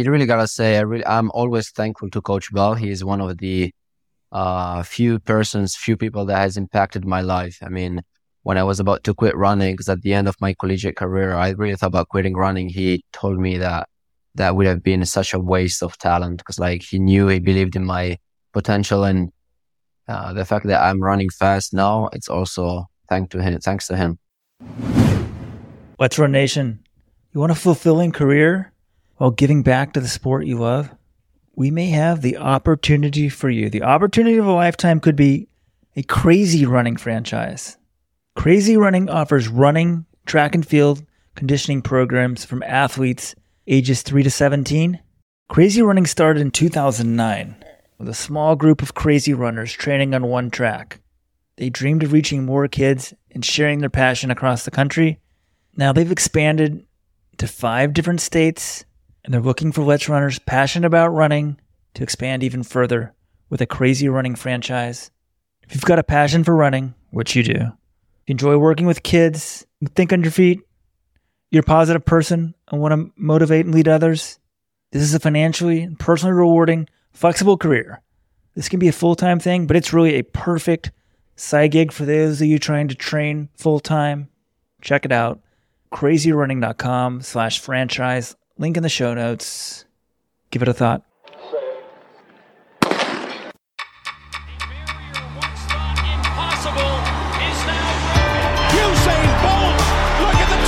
you really gotta say, I really, I'm always thankful to Coach Bell. He is one of the uh, few persons, few people that has impacted my life. I mean, when I was about to quit running, because at the end of my collegiate career, I really thought about quitting running. He told me that that would have been such a waste of talent because like he knew he believed in my potential and uh, the fact that I'm running fast now, it's also thanks to him. Thanks to him. Let's Run Nation. You want a fulfilling career while giving back to the sport you love? We may have the opportunity for you. The opportunity of a lifetime could be a crazy running franchise. Crazy Running offers running, track and field, conditioning programs from athletes ages 3 to 17. Crazy Running started in 2009 with a small group of crazy runners training on one track. They dreamed of reaching more kids and sharing their passion across the country. Now they've expanded to five different states and they're looking for Let's Runners passionate about running to expand even further with a crazy running franchise. If you've got a passion for running, which you do, you enjoy working with kids, think on your feet, you're a positive person and want to motivate and lead others, this is a financially and personally rewarding, flexible career. This can be a full time thing, but it's really a perfect side gig for those of you trying to train full time. Check it out. crazyrunning.com slash franchise. Link in the show notes. Give it a thought.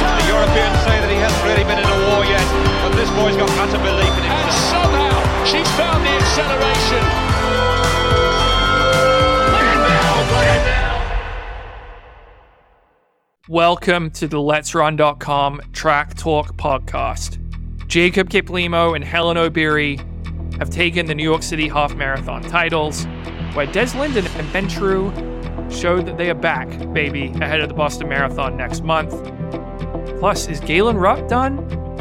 The Europeans say that he hasn't really been in a war yet, but this boy's got utter belief in himself. And somehow she's found the acceleration. Welcome to the Let's Run.com Track Talk podcast. Jacob Kiplimo and Helen Obiri have taken the New York City Half Marathon titles, where Des Linden and Ben True showed that they are back, baby, ahead of the Boston Marathon next month. Plus, is Galen Rupp done?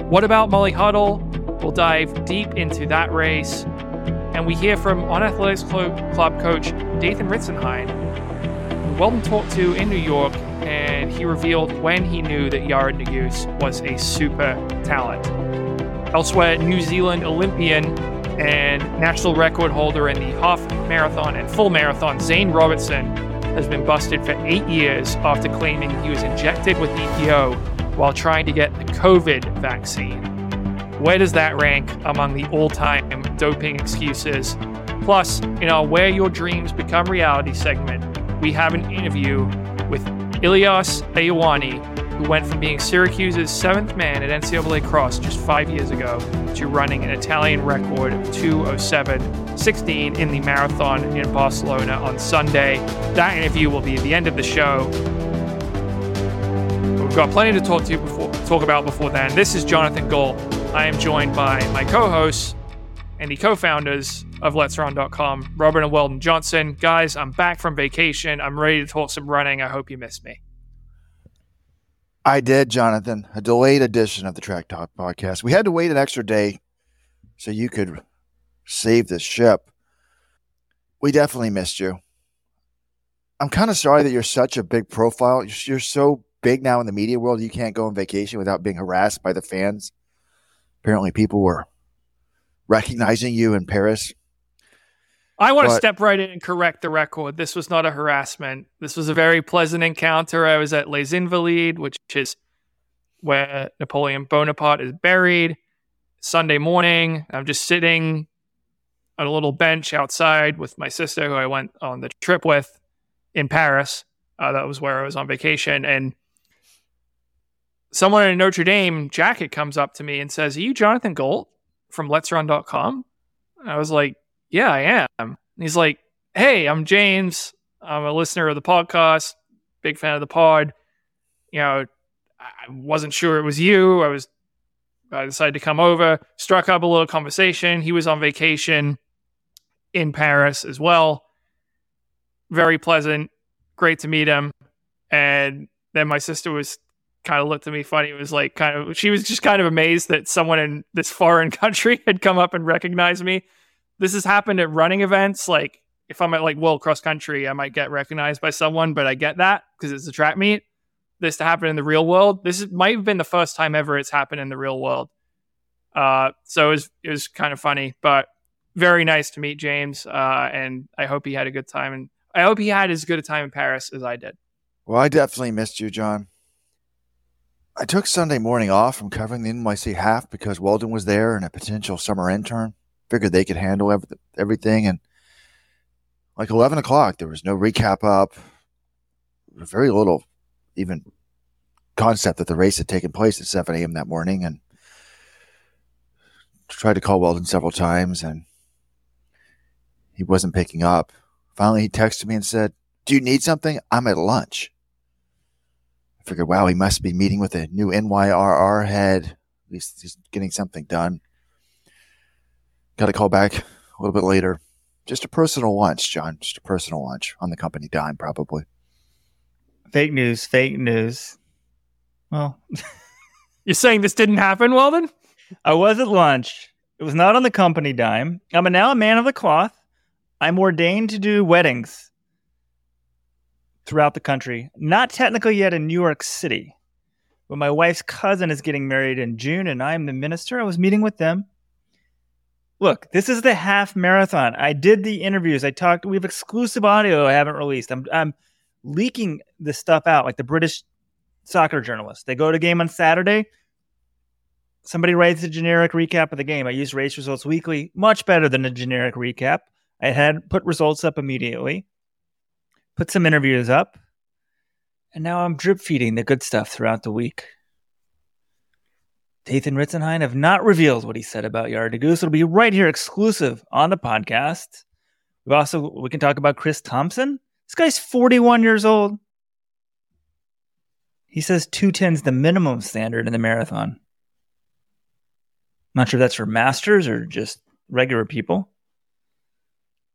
What about Molly Huddle? We'll dive deep into that race. And we hear from On Athletics Club, Club coach Dathan Ritzenhein, who Weldon talked to in New York, and he revealed when he knew that Yared Nuguse was a super talent. Elsewhere, New Zealand Olympian and national record holder in the half marathon and full marathon, Zane Robertson, has been busted for eight years after claiming he was injected with EPO while trying to get the COVID vaccine. Where does that rank among the all time doping excuses? Plus, in our Where Your Dreams Become Reality segment, we have an interview with Iliass Aouani, who went from being Syracuse's seventh man at NCAA Cross just five years ago to running an Italian record of 207.16 in the marathon in Barcelona on Sunday. That interview will be at the end of the show. We've got plenty to talk to you before talk about before then. This is Jonathan Gold. I am joined by my co-hosts and the co-founders of Let'sRun.com, Robert and Weldon Johnson. Guys, I'm back from vacation. I'm ready to talk some running. I hope you missed me. I did, Jonathan. A delayed edition of the Track Talk podcast. We had to wait an extra day so you could save the ship. We definitely missed you. I'm kind of sorry that you're such a big profile. You're, you're so big now in the media world, you can't go on vacation without being harassed by the fans. Apparently, people were recognizing you in Paris. I want to step right in and correct the record. This was not a harassment. This was a very pleasant encounter. I was at Les Invalides, which is where Napoleon Bonaparte is buried. Sunday morning, I'm just sitting on a little bench outside with my sister, who I went on the trip with in Paris. Uh, that was where I was on vacation. And someone in a Notre Dame jacket comes up to me and says, Are you Jonathan Gold from Let'sRun.com? And I was like, Yeah, I am. And he's like, Hey, I'm James. I'm a listener of the podcast, big fan of the pod. You know, I wasn't sure it was you. I was, I decided to come over, struck up a little conversation. He was on vacation in Paris as well. Very pleasant, great to meet him. And then my sister was kind of looked at me funny. It was like kind of, she was just kind of amazed that someone in this foreign country had come up and recognized me. This has happened at running events. Like if I'm at like World Cross Country, I might get recognized by someone, but I get that because it's a track meet. This to happen in the real world. This is, might have been the first time ever it's happened in the real world. Uh, so it was it was kind of funny, but very nice to meet James. Uh, and I hope he had a good time, and I hope he had as good a time in Paris as I did. Well, I definitely missed you, John. I took Sunday morning off from covering the NYC half because Weldon was there and a potential summer intern. Figured they could handle every, everything. And like 11 o'clock, there was no recap up, very little even concept that the race had taken place at 7 a.m. that morning. And tried to call Weldon several times and he wasn't picking up. Finally, he texted me and said, Do you need something? I'm at lunch. I figured, wow, he must be meeting with a new NYRR head. At least he's getting something done. Got a call back a little bit later. Just a personal lunch, John. Just a personal lunch on the company dime, probably. Fake news, fake news. Well, You're saying this didn't happen, Weldon? I was at lunch. It was not on the company dime. I'm a, now a man of the cloth. I'm ordained to do weddings throughout the country. Not technically yet in New York City, but my wife's cousin is getting married in June, and I'm the minister. I was meeting with them. Look, this is the half marathon. I did the interviews. I talked. We have exclusive audio I haven't released. I'm I'm leaking this stuff out like the British soccer journalists. They go to game on Saturday. Somebody writes a generic recap of the game. I use Race Results Weekly, much better than a generic recap. I had put results up immediately, put some interviews up, and now I'm drip feeding the good stuff throughout the week. Dathan Ritzenhein have not revealed what he said about Yared Nuguse. It'll be right here exclusive on the podcast. We've also we can talk about Chris Thompson. This guy's 41 years old. He says 210 is the minimum standard in the marathon. Not sure that's for masters or just regular people.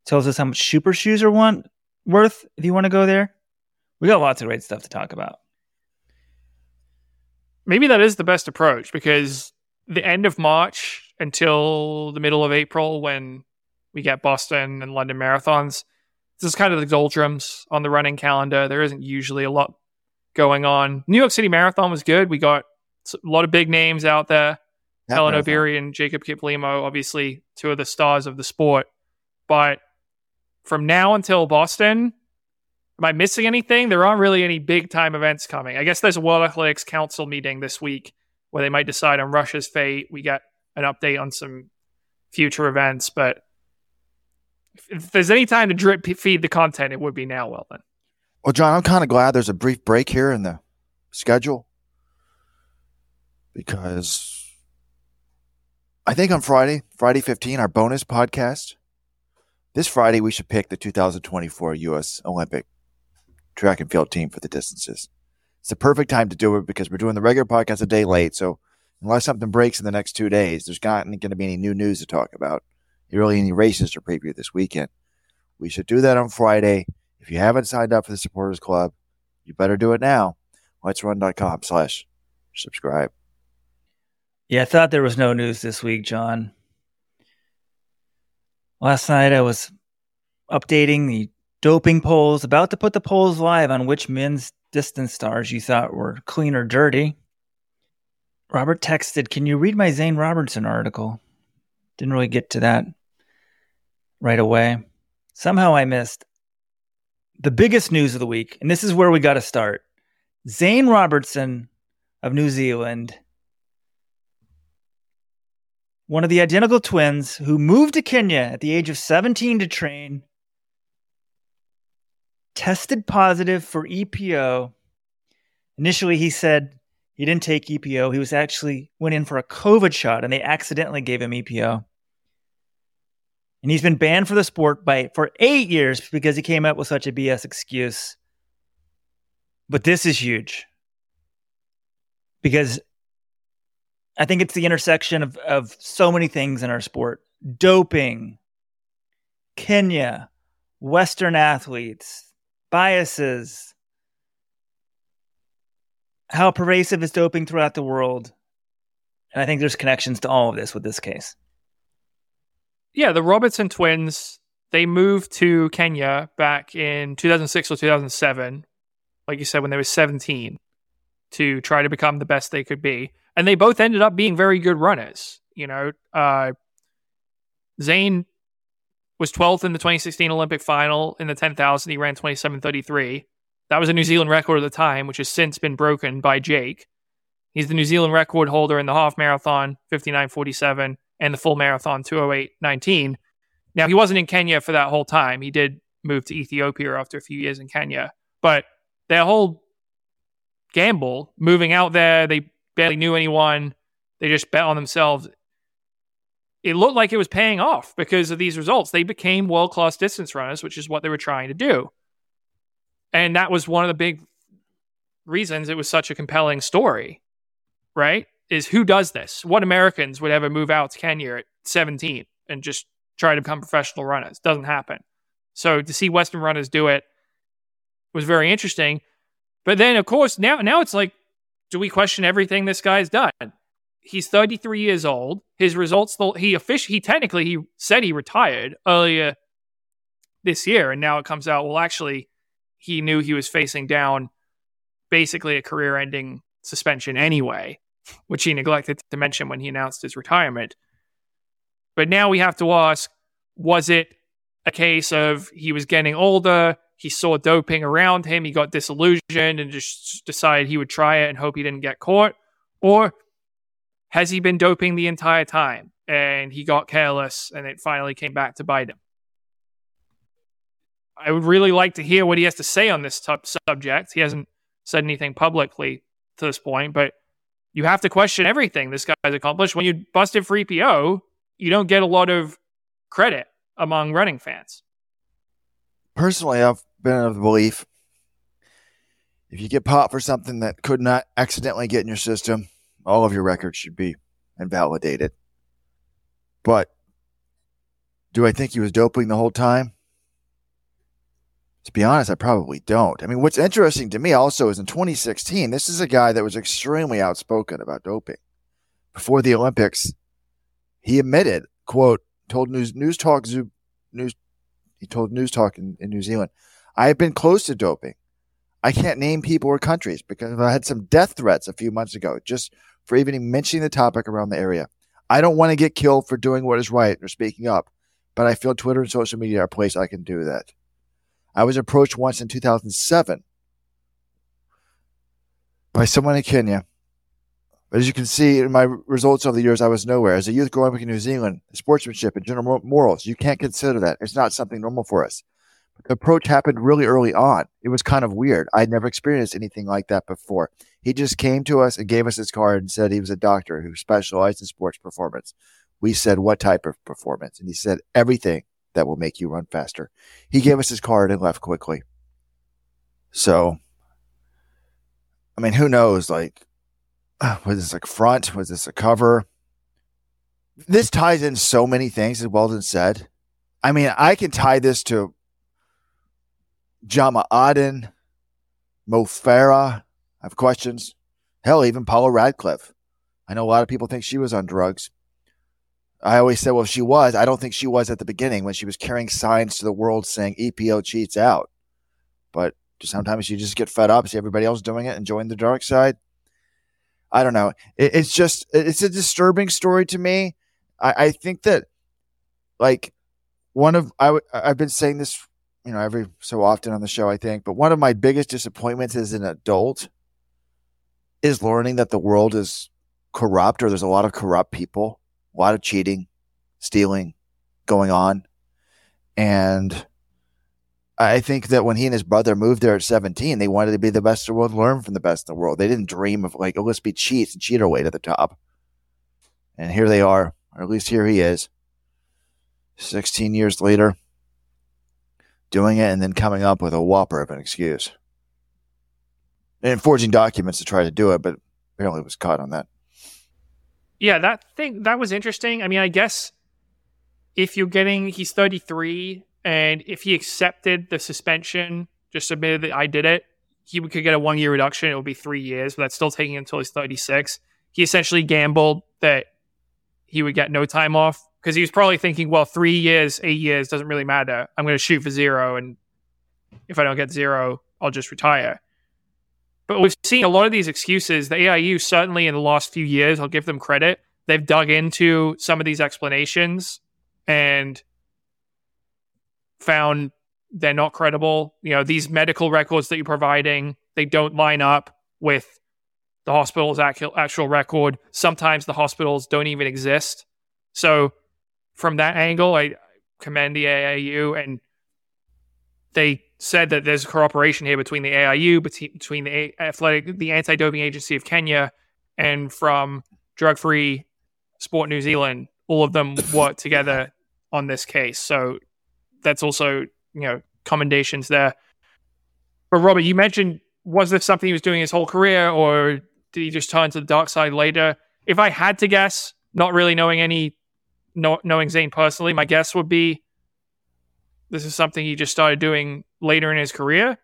Tells us how much super shoes are want worth if you want to go there. We got lots of great stuff to talk about. Maybe that is the best approach because the end of March until the middle of April, when we get Boston and London marathons, this is kind of the doldrums on the running calendar. There isn't usually a lot going on. New York City Marathon was good. We got a lot of big names out there. That Helen. Obiri and Jacob Kiplimo, obviously two of the stars of the sport. But from now until Boston, am I missing anything? There aren't really any big time events coming. I guess there's a World Athletics Council meeting this week where they might decide on Russia's fate. We get an update on some future events, but if- there's any time to drip feed the content, it would be now. Well, then. Well, John, I'm kind of glad there's a brief break here in the schedule because I think on Friday, Friday 15, our bonus podcast, this Friday, we should pick the 2024 U.S. Olympic track and field team for the distances. It's the perfect time to do it because we're doing the regular podcast a day late. So, unless something breaks in the next two days, there's not going to be any new news to talk about, really any races to preview this weekend. We should do that on Friday. If you haven't signed up for the supporters club, you better do it now. Let's run.com slash subscribe. Yeah, I thought there was no news this week, John. Last night I was updating the doping polls, about to put the polls live on which men's distance stars you thought were clean or dirty. Robert texted, Can you read my Zane Robertson article? Didn't really get to that right away. Somehow I missed the biggest news of the week, and this is where we got to start. Zane Robertson of New Zealand one of the identical twins who moved to Kenya at the age of 17 to train, tested positive for EPO. Initially, he said he didn't take EPO. He was actually went in for a COVID shot and they accidentally gave him EPO. And he's been banned for the sport by for eight years because he came up with such a BS excuse. But this is huge. Because I think it's the intersection of, of so many things in our sport doping, Kenya, Western athletes, biases, how pervasive is doping throughout the world. And I think there's connections to all of this with this case. Yeah, the Robertson twins, they moved to Kenya back in 2006 or 2007, like you said, when they were 17, to try to become the best they could be. And they both ended up being very good runners. You know, uh, Zane was 12th in the 2016 Olympic final in the 10,000. He ran 27.33. That was a New Zealand record at the time, which has since been broken by Jake. He's the New Zealand record holder in the half marathon, 59.47, and the full marathon, 208.19. Now, he wasn't in Kenya for that whole time. He did move to Ethiopia after a few years in Kenya. But their whole gamble, moving out there, they barely knew anyone. They just bet on themselves. It looked like it was paying off because of these results. They became world class distance runners, which is what they were trying to do. And that was one of the big reasons it was such a compelling story, right? Is who does this? What Americans would ever move out to Kenya at 17 and just try to become professional runners? Doesn't happen. So to see Western runners do it was very interesting. But then, of course, now now it's like, do we question everything this guy's done? He's 33 years old. His results, he officially, he technically, he said he retired earlier this year, and now it comes out. Well, actually, he knew he was facing down basically a career-ending suspension anyway, which he neglected to mention when he announced his retirement. But now we have to ask: Was it a case of he was getting older? he saw doping around him, he got disillusioned and just decided he would try it and hope he didn't get caught? Or has he been doping the entire time and he got careless and it finally came back to bite him? I would really like to hear what he has to say on this t- subject. He hasn't said anything publicly to this point, but you have to question everything this guy's accomplished. When you busted for EPO, you don't get a lot of credit among running fans. Personally, I've been of the belief if you get popped for something that could not accidentally get in your system, all of your records should be invalidated. But do I think he was doping the whole time? To be honest, I probably don't. I mean, what's interesting to me also is in 2016, this is a guy that was extremely outspoken about doping. Before the Olympics, he admitted, quote, told News News Talk News he told News Talk in, in New Zealand, I have been close to doping. I can't name people or countries because I had some death threats a few months ago just for even mentioning the topic around the area. I don't want to get killed for doing what is right or speaking up, but I feel Twitter and social media are a place I can do that. I was approached once in 2007 by someone in Kenya. But as you can see in my results over the years, I was nowhere. As a youth growing up in New Zealand, sportsmanship and general morals, you can't consider that. It's not something normal for us the approach happened really early on. It was kind of weird. I'd never experienced anything like that before. He just came to us and gave us his card and said he was a doctor who specialized in sports performance. We said, What type of performance? And he said, Everything that will make you run faster. He gave us his card and left quickly. So, I mean, who knows? Like, was this a front? Was this a cover? This ties in so many things, as Weldon said. I mean, I can tie this to Jama Aden, Mo Farah. I have questions. Hell, even Paula Radcliffe. I know a lot of people think she was on drugs. I always say, well, if she was, I don't think she was at the beginning when she was carrying signs to the world saying EPO cheats out. But sometimes you just get fed up, see everybody else doing it and join the dark side. I don't know. It, it's just, it's a disturbing story to me. I, I think that, like, one of, I, I've been saying this you know, every so often on the show, I think. But one of my biggest disappointments as an adult is learning that the world is corrupt or there's a lot of corrupt people, a lot of cheating, stealing going on. And I think that when he and his brother moved there at 17, they wanted to be the best in the world, learn from the best in the world. They didn't dream of like, oh, let's be cheats and cheat our way to the top. And here they are, or at least here he is, 16 years later doing it and then coming up with a whopper of an excuse. And forging documents to try to do it, but apparently was caught on that. Yeah, that thing that was interesting. I mean, I guess if you're getting he's 33 and if he accepted the suspension, just admitted that I did it, he could get a one year reduction. It would be three years, but that's still taking until he's 36. He essentially gambled that he would get no time off because he was probably thinking, well, three years, eight years doesn't really matter. I'm going to shoot for zero, and if I don't get zero, I'll just retire. But we've seen a lot of these excuses. The AIU certainly in the last few years, I'll give them credit. they've dug into some of these explanations and found they're not credible. You know, these medical records that you're providing, they don't line up with the hospital's actual record. Sometimes the hospitals don't even exist. So, from that angle, I commend the AIU, and they said that there's a cooperation here between the AIU, between the athletic, the anti-doping agency of Kenya, and from Drug Free Sport New Zealand. All of them work together on this case. So that's also you know commendations there. But Robert, you mentioned was this something he was doing his whole career, or did he just turn to the dark side later? If I had to guess, not really knowing any, no, knowing Zane personally, my guess would be this is something he just started doing later in his career,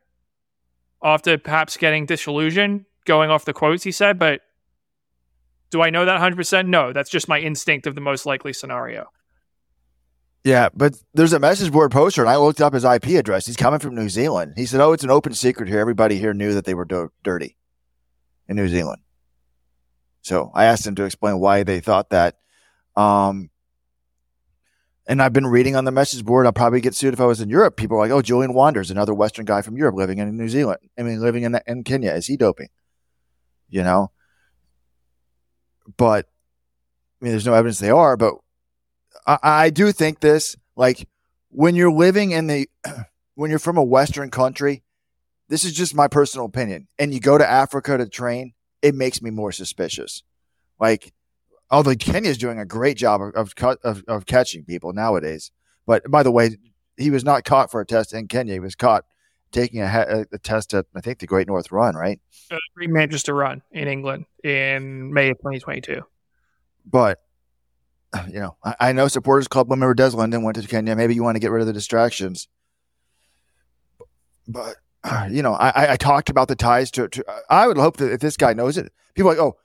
after perhaps getting disillusioned, going off the quotes he said. But do I know that 100%? No, that's just my instinct of the most likely scenario. Yeah, but there's a message board poster, and I looked up his IP address. He's coming from New Zealand. He said, "Oh, it's an open secret here. Everybody here knew that they were do- dirty in New Zealand." So I asked him to explain why they thought that. Um, and I've been reading on the message board. I'll probably get sued if I was in Europe. People are like, "Oh, Julian Wanders, another Western guy from Europe living in New Zealand. I mean, living in in Kenya. Is he doping?" You know. But I mean, there's no evidence they are. But I, I do think this, like when you're living in the, when you're from a Western country, this is just my personal opinion. And you go to Africa to train, it makes me more suspicious. Like, although Kenya's doing a great job of, of, of catching people nowadays. But by the way, he was not caught for a test in Kenya. He was caught taking a, a test at I think the Great North Run, right? Uh, Manchester Run in England in May of 2022. But you know, I, I know supporters club member Des Linden went to Kenya. Maybe you want to get rid of the distractions, but you know, I, I talked about the ties to, to. I would hope that if this guy knows it, people are like, oh,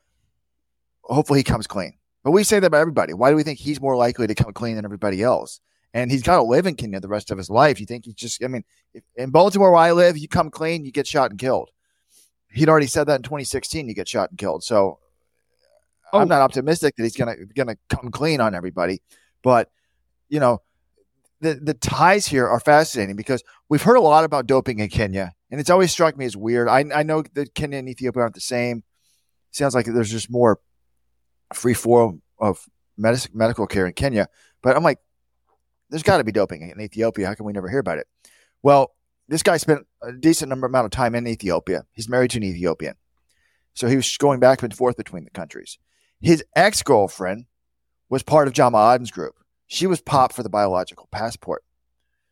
hopefully he comes clean. But we say that about everybody. Why do we think he's more likely to come clean than everybody else? And he's got to live in Kenya the rest of his life. You think he's just? I mean, if, in Baltimore where I live, you come clean, you get shot and killed. He'd already said that in 2016. You get shot and killed. So Oh. I'm not optimistic that he's gonna gonna come clean on everybody, but you know, the the ties here are fascinating because we've heard a lot about doping in Kenya, and it's always struck me as weird. I I know that Kenya and Ethiopia aren't the same. Sounds like there's just more free form of medic- medical care in Kenya, but I'm like, there's got to be doping in Ethiopia. How can we never hear about it? Well, this guy spent a decent number amount of time in Ethiopia. He's married to an Ethiopian, so he was going back and forth between the countries. His ex girlfriend was part of Jama Aden's group. She was popped for the biological passport.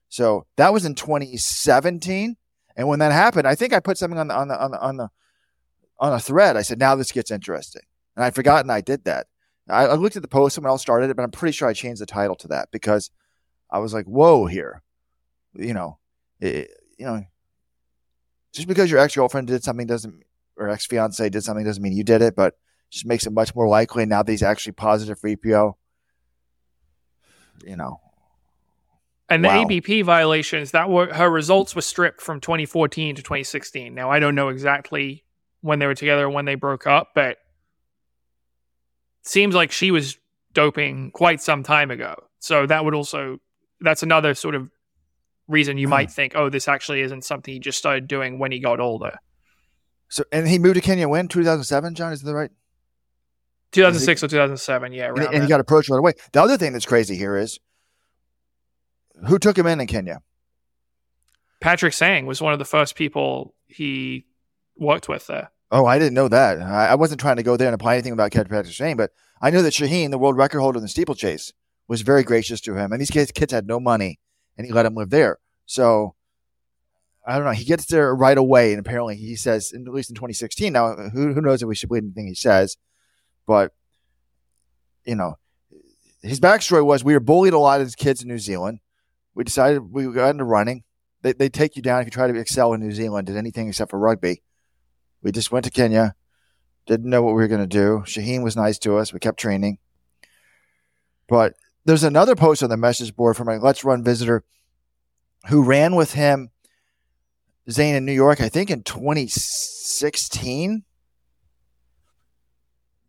So that was in 2017. And when that happened, I think I put something on the on the on the on the on a thread. I said, now this gets interesting. And I'd forgotten I did that. I, I looked at the post when I started it, but I'm pretty sure I changed the title to that because I was like, whoa, here. You know, it, you know, just because your ex girlfriend did something doesn't, or ex fiance did something doesn't mean you did it. But just makes it much more likely now that he's actually positive for EPO. You know. And the wow. ABP violations, that were her results were stripped from 2014 to 2016. Now I don't know exactly when they were together when they broke up, but seems like she was doping quite some time ago. So that would also that's another sort of reason you might hmm. think, oh, this actually isn't something he just started doing when he got older. So and he moved to Kenya when 2007, John, is that right? 2006 or 2007, yeah. And, and he got approached right away. The other thing that's crazy here is who took him in in Kenya? Patrick Sang was one of the first people he worked with there. Oh, I didn't know that. I, I wasn't trying to go there and apply anything about Patrick Sang, but I knew that Shaheen, the world record holder in the steeplechase, was very gracious to him. And these kids, kids had no money, and he let him live there. So I don't know. He gets there right away, and apparently he says, at least in 2016. Now, who who knows if we should believe anything he says? But you know, his backstory was we were bullied a lot as kids in New Zealand. We decided we got into running. They they take you down if you try to excel in New Zealand, did anything except for rugby. We just went to Kenya, didn't know what we were going to do. Shaheen was nice to us. We kept training. But there's another post on the message board from a Let's Run visitor who ran with him, Zane, in New York, I think in 2016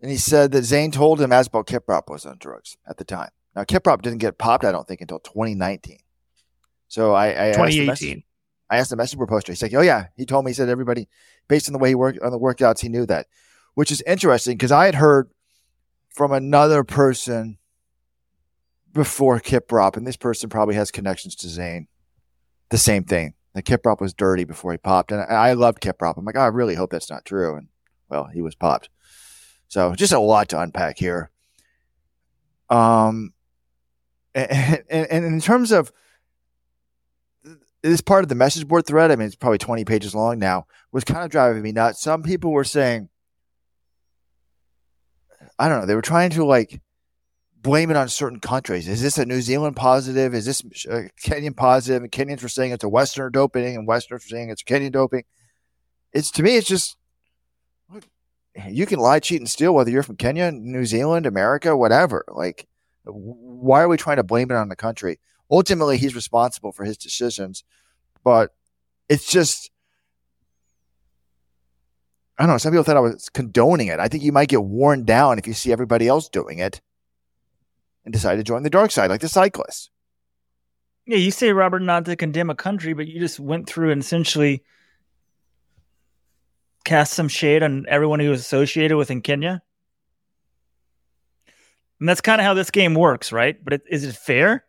and he said that Zane told him Asbel Kiprop was on drugs at the time. Now Kiprop didn't get popped, I don't think, until 2019. So I, I 2018. I asked the message board poster. He's like, "Oh yeah," he told me. He said everybody, based on the way he worked on the workouts, he knew that, which is interesting because I had heard from another person before Kiprop, and this person probably has connections to Zane. The same thing. That Kiprop was dirty before he popped, and I, I loved Kiprop. I'm like, oh, I really hope that's not true. And well, he was popped. So just a lot to unpack here. Um, and, and, and in terms of this part of the message board thread, I mean, it's probably 20 pages long now, was kind of driving me nuts. Some people were saying, I don't know, they were trying to like blame it on certain countries. Is this a New Zealand positive? Is this a Kenyan positive? And Kenyans were saying it's a Westerner doping, and Westerners were saying it's Kenyan doping. It's to me, it's just you can lie, cheat, and steal whether you're from Kenya, New Zealand, America, whatever. Like, why are we trying to blame it on the country? Ultimately, he's responsible for his decisions, but it's just. I don't know. Some people thought I was condoning it. I think you might get worn down if you see everybody else doing it and decide to join the dark side, like the cyclists. Yeah, you say, Robert, not to condemn a country, but you just went through and essentially cast some shade on everyone who was associated with in Kenya. And that's kind of how this game works, right? But it, is it fair?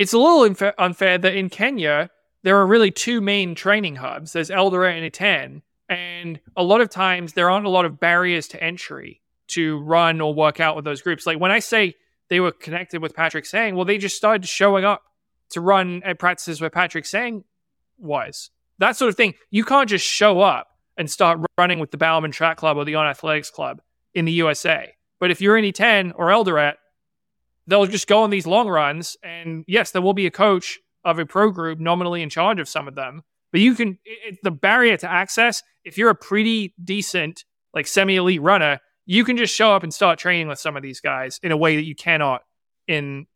It's a little infa- unfair that in Kenya, there are really two main training hubs. There's Eldoret and Iten. And a lot of times there aren't a lot of barriers to entry to run or work out with those groups. Like when I say they were connected with Patrick Sang, well, they just started showing up to run at practices where Patrick Sang was. That sort of thing. You can't just show up and start running with the Bowerman Track Club or the On Athletics Club in the USA. But if you're in Iten or Eldoret, they'll just go on these long runs. And yes, there will be a coach of a pro group nominally in charge of some of them. But you can, it, the barrier to access, if you're a pretty decent, like semi elite runner, you can just show up and start training with some of these guys in a way that you cannot in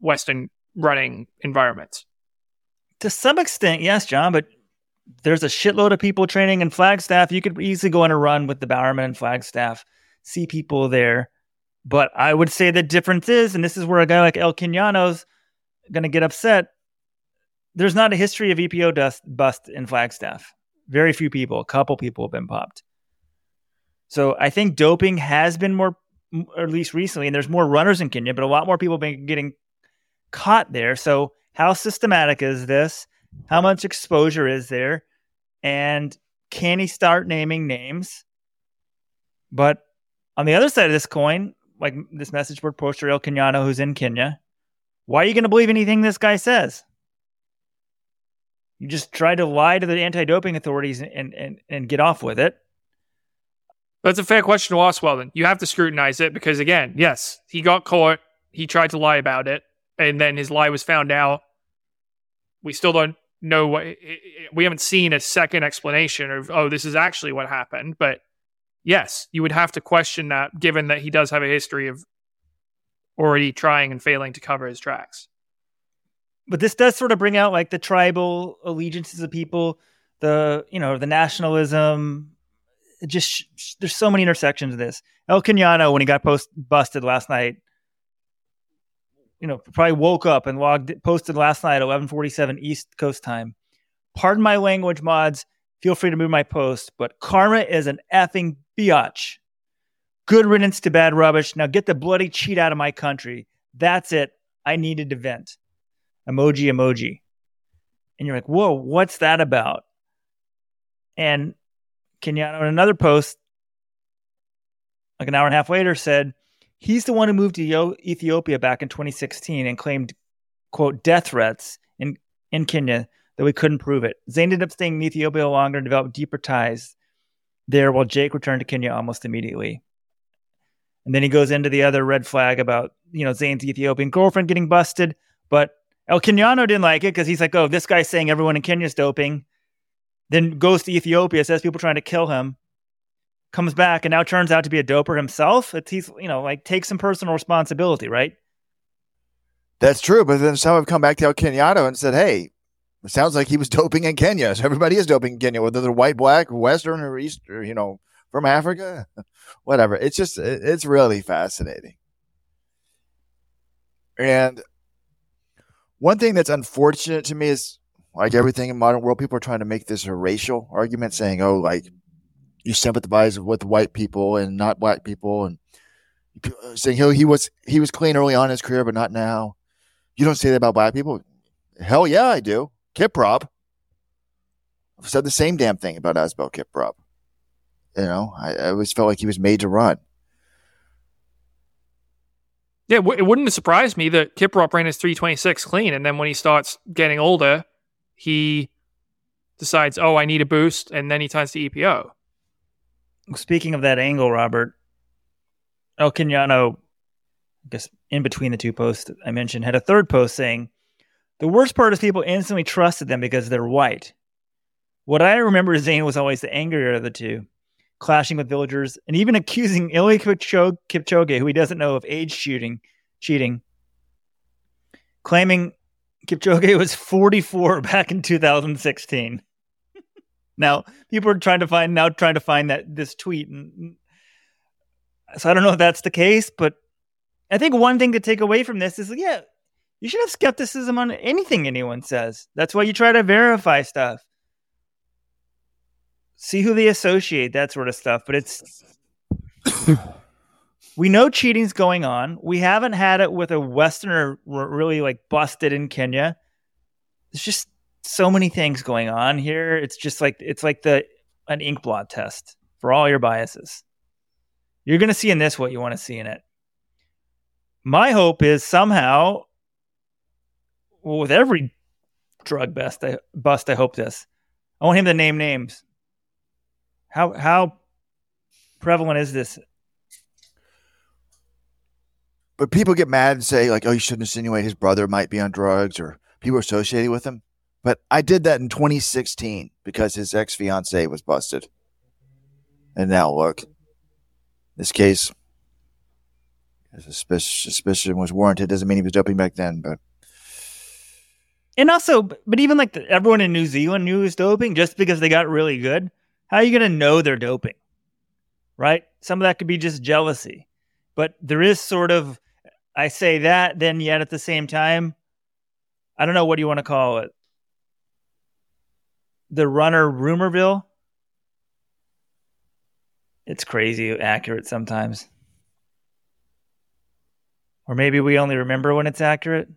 Western running environments. To some extent, yes, John, but there's a shitload of people training in Flagstaff. You could easily go on a run with the Bowerman and Flagstaff, see people there. But I would say the difference is, and this is where a guy like El Kenyano's going to get upset. There's not a history of EPO dust bust in Flagstaff. Very few people, a couple people have been popped. So I think doping has been more, or at least recently, and there's more runners in Kenya, but a lot more people have been getting caught there. So how systematic is this? How much exposure is there? And can he start naming names? But on the other side of this coin, like this message board poster, El Kenyano, who's in Kenya, why are you going to believe anything this guy says? You just try to lie to the anti doping authorities and, and, and get off with it. That's a fair question to ask, Weldon. You have to scrutinize it because, again, yes, he got caught. He tried to lie about it, and then his lie was found out. We still don't know what. We haven't seen a second explanation of, oh, this is actually what happened. But yes, you would have to question that, given that he does have a history of already trying and failing to cover his tracks. But this does sort of bring out like the tribal allegiances of people, the you know the nationalism, just there's so many intersections of this. El Kenyano, when he got post busted last night, you know, probably woke up and logged posted last night 11:47 East Coast time. Pardon my language, mods. Feel free to move my post, but karma is an effing biatch. Good riddance to bad rubbish. Now get the bloody cheat out of my country. That's it. I needed to vent. Emoji, emoji. And you're like, whoa, what's that about? And Kenyano in another post, like an hour and a half later, said he's the one who moved to Ethiopia back in 2016 and claimed, quote, death threats in, in Kenya that we couldn't prove it. Zane ended up staying in Ethiopia longer and developed deeper ties there while Jake returned to Kenya almost immediately. And then he goes into the other red flag about, you know, Zane's Ethiopian girlfriend getting busted. But El Kenyano didn't like it because he's like, oh, this guy's saying everyone in Kenya is doping then goes to Ethiopia, says people trying to kill him, comes back, and now turns out to be a doper himself. It's he's you know like take some personal responsibility, right? That's true, but then some have come back to El Kenyano and said, "Hey, it sounds like he was doping in Kenya. So everybody is doping in Kenya, whether they're white, black, Western, or East, or you know, from Africa, whatever. It's just it's really fascinating. And one thing that's unfortunate to me is like everything in modern world, people are trying to make this a racial argument, saying, "Oh, like you sympathize with white people and not black people," and saying, "Oh, he was he was clean early on in his career, but not now." You don't say that about black people. Hell yeah, I do. Kiprop. I've said the same damn thing about Asbel Kiprop. You know, I, I always felt like he was made to run. Yeah, w- it wouldn't have surprised me that Kiprop ran his 326 clean, and then when he starts getting older, he decides, oh, I need a boost, and then he turns to EPO. Speaking of that angle, Robert, El Kenyano, I guess in between the two posts I mentioned, had a third post saying, the worst part is people instantly trusted them because they're white. What I remember Zane was always the angrier of the two, clashing with villagers and even accusing Eliud Kipchoge, who he doesn't know of age shooting, cheating, claiming Kipchoge was 44 back in 2016. now people are trying to find now trying to find that this tweet, and so I don't know if that's the case, but I think one thing to take away from this is yeah, you should have skepticism on anything anyone says. That's why you try to verify stuff. See who they associate, that sort of stuff. But it's we know cheating's going on. We haven't had it with a Westerner really like busted in Kenya. There's just so many things going on here. It's just like it's like the an ink blot test for all your biases. You're going to see in this what you want to see in it. My hope is somehow well, with every drug bust, I, bust, I hope this. I want him to name names. How how prevalent is this? But people get mad and say like, "Oh, you shouldn't insinuate his brother might be on drugs or people associated with him." But I did that in 2016 because his ex fiance was busted. And now look, this case, suspicion was warranted. Doesn't mean he was doping back then, but and also, but even like the, everyone in New Zealand knew was doping just because they got really good. How are you going to know they're doping? Right? Some of that could be just jealousy. But there is sort of, I say that, then yet at the same time, I don't know what do you want to call it. The runner rumorville. It's crazy accurate sometimes. Or maybe we only remember when it's accurate.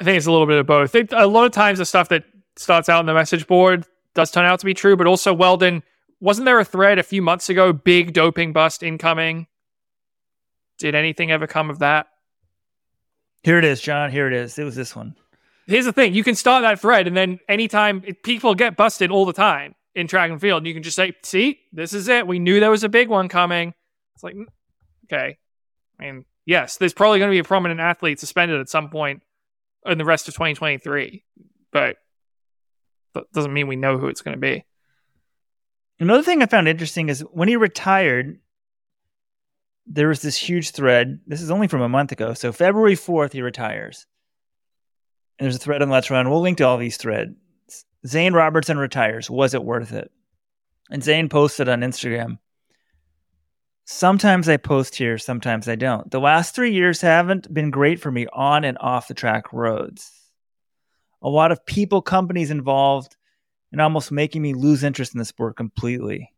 I think it's a little bit of both. They, a lot of times, the stuff that starts out on the message board does turn out to be true, but also Weldon. Wasn't there a thread a few months ago? Big doping bust incoming. Did anything ever come of that? Here it is, John. Here it is. It was this one. Here's the thing: you can start that thread, and then anytime people get busted all the time in track and field, you can just say, "See, this is it. We knew there was a big one coming." It's like, mm, okay. I mean, yes, there's probably going to be a prominent athlete suspended at some point in the rest of 2023, but that doesn't mean we know who it's going to be. Another thing I found interesting is when he retired, there was this huge thread. This is only from a month ago. So February 4th, he retires. And there's a thread on Let's Run. We'll link to all these threads. Zane Robertson retires. Was it worth it? And Zane posted on Instagram. Sometimes I post here, sometimes I don't. The last three years haven't been great for me on and off the track roads. A lot of people, companies involved, and almost making me lose interest in the sport completely.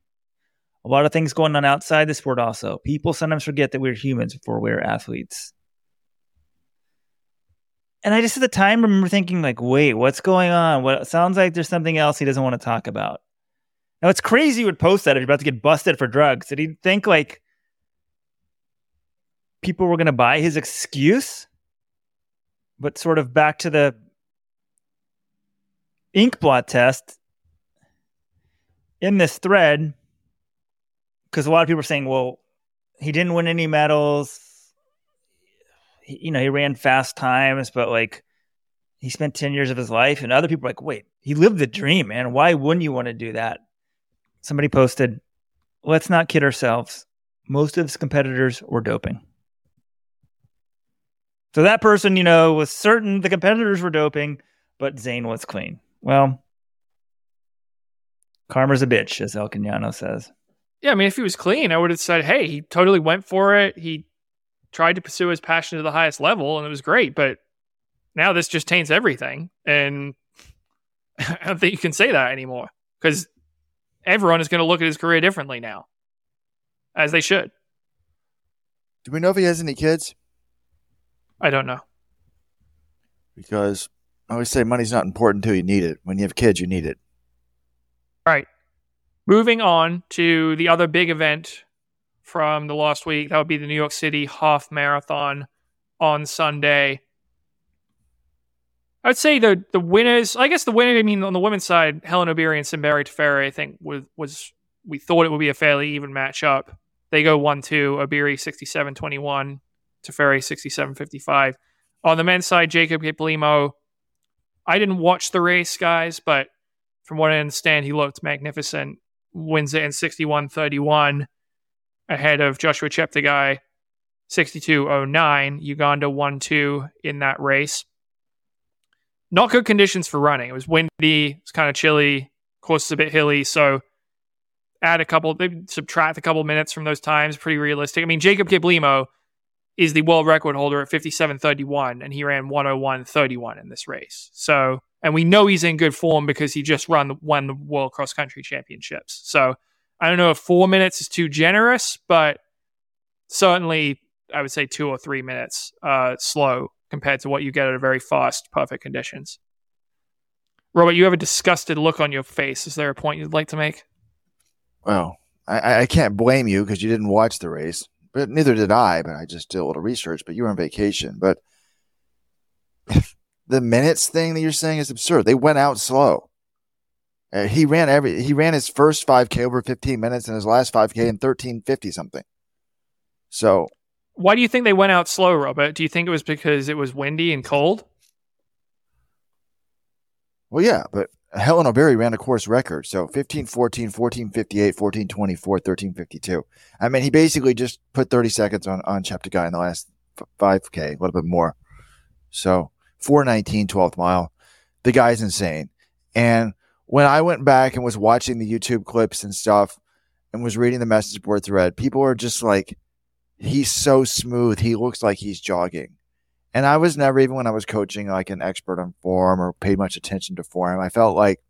A lot of things going on outside the sport also. People sometimes forget that we're humans before we're athletes. And I just at the time remember thinking, like, wait, what's going on? What sounds like there's something else he doesn't want to talk about. Now it's crazy you would post that if you're about to get busted for drugs. Did he think like people were going to buy his excuse? But sort of back to the ink blot test in this thread, because a lot of people are saying, well, he didn't win any medals. He, you know, he ran fast times, but like he spent 10 years of his life. And other people are like, wait, he lived the dream, man. Why wouldn't you want to do that? Somebody posted, let's not kid ourselves. Most of his competitors were doping. So that person, you know, was certain the competitors were doping, but Zane was clean. Well, karma's a bitch, as El Kenyano says. Yeah, I mean, if he was clean, I would have said, "Hey, he totally went for it. He tried to pursue his passion to the highest level, and it was great." But now this just taints everything, and I don't think you can say that anymore because everyone is going to look at his career differently now, as they should. Do we know if he has any kids? I don't know. Because I always say money's not important until you need it. When you have kids, you need it. All right. Moving on to the other big event from the last week. That would be the New York City Half Marathon on Sunday. I'd say the the winners. I guess the winner. I mean, on the women's side, Hellen Obiri and Senbere Teferi. I think was was we thought it would be a fairly even matchup. They go one two. Obiri 67-21, Teferi 67-55. On the men's side, Jacob Kiplimo. I didn't watch the race, guys, but from what I understand, he looked magnificent. Wins it in 61-31 ahead of Joshua Cheptegei 62-09. Uganda 1-2 in that race not good conditions for running. It was windy, it's kind of chilly, course, it's a bit hilly. So add a couple, maybe subtract a couple minutes from those times. Pretty realistic. I mean, Jacob Kiplimo is the world record holder at 57.31, and he ran 101.31 in this race. So, and we know he's in good form because he just run won the World Cross Country Championships. So, I don't know if four minutes is too generous, but certainly I would say two or three minutes uh, slow compared to what you get at a very fast, perfect conditions. Robert, you have a disgusted look on your face. Is there a point you'd like to make? Well, I, I can't blame you because you didn't watch the race, but neither did I. But I just did a little research. But you were on vacation. But the minutes thing that you're saying is absurd. They went out slow. Uh, he ran every. He ran his first 5K over 15 minutes, and his last 5K in 1350 something. So why do you think they went out slow, Robert? Do you think it was because it was windy and cold? Well, yeah, but Hellen Obiri ran a course record. So 15 14, 14 58, 14 24, 13 52. I mean, he basically just put 30 seconds on, on Cheptegei in the last 5K, a little bit more. So 419, 12th mile. The guy's insane. And when I went back and was watching the YouTube clips and stuff and was reading the message board thread, people are just like, he's so smooth. He looks like he's jogging. And I was never, even when I was coaching, like an expert on form or paid much attention to form. I felt like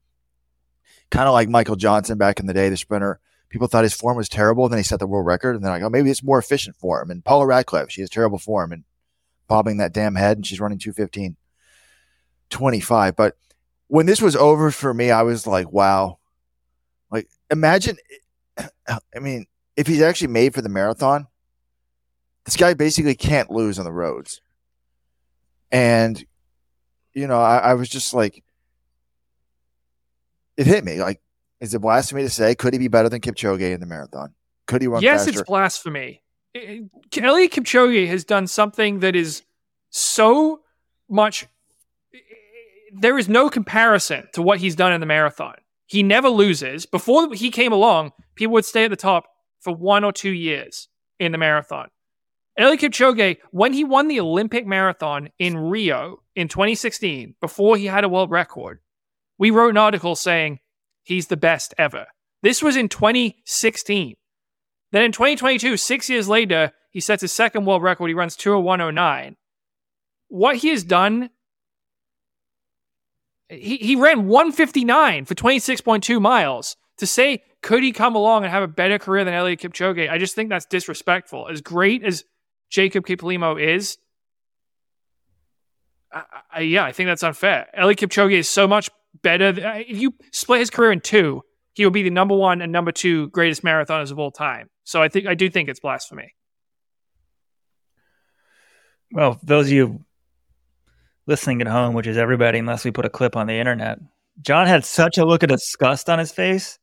kind of like Michael Johnson back in the day, the sprinter. People thought his form was terrible. Then he set the world record. And then I go, oh, maybe it's more efficient form. And Paula Radcliffe, she has terrible form and bobbing that damn head. And she's running 215, 25. But when this was over for me, I was like, wow. Like, imagine, I mean, if he's actually made for the marathon, this guy basically can't lose on the roads. And, you know, I, I was just like, it hit me. Like, is it blasphemy to say, could he be better than Kipchoge in the marathon? Could he run yes, faster? it's blasphemy. Eliud Kipchoge has done something that is so much. There is no comparison to what he's done in the marathon. He never loses. Before he came along, people would stay at the top for one or two years in the marathon. Eliud Kipchoge, when he won the Olympic marathon in Rio in 2016, before he had a world record, we wrote an article saying he's the best ever. This was in 2016. Then in 2022, six years later, he sets his second world record. He runs 20109. What he has done, he, he ran 159 for 26.2 miles. To say, could he come along and have a better career than Eliud Kipchoge? I just think that's disrespectful. As great as Jacob Kiplimo is, I, I, yeah, I think that's unfair. Eliud Kipchoge is so much better. Th- if you split his career in two, he will be the number one and number two greatest marathoners of all time. So I think I do think it's blasphemy. Well, those of you listening at home, which is everybody, unless we put a clip on the internet, John had such a look of disgust on his face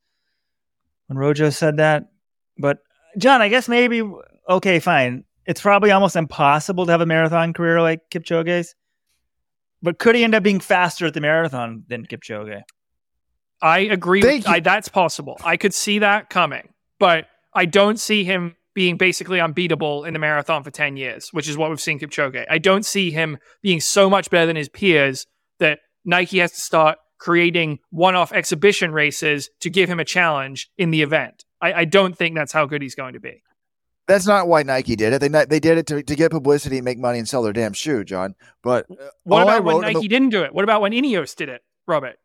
when Rojo said that. But John, I guess maybe okay, fine it's probably almost impossible to have a marathon career like Kipchoge's. But could he end up being faster at the marathon than Kipchoge? I agree. With, I, that's possible. I could see that coming, but I don't see him being basically unbeatable in the marathon for 10 years, which is what we've seen Kipchoge. I don't see him being so much better than his peers that Nike has to start creating one off exhibition races to give him a challenge in the event. I, I don't think that's how good he's going to be. That's not why Nike did it. They they did it to, to get publicity, make money, and sell their damn shoe, John. But uh, what about when Nike the, didn't do it? What about when Ineos did it, Robert?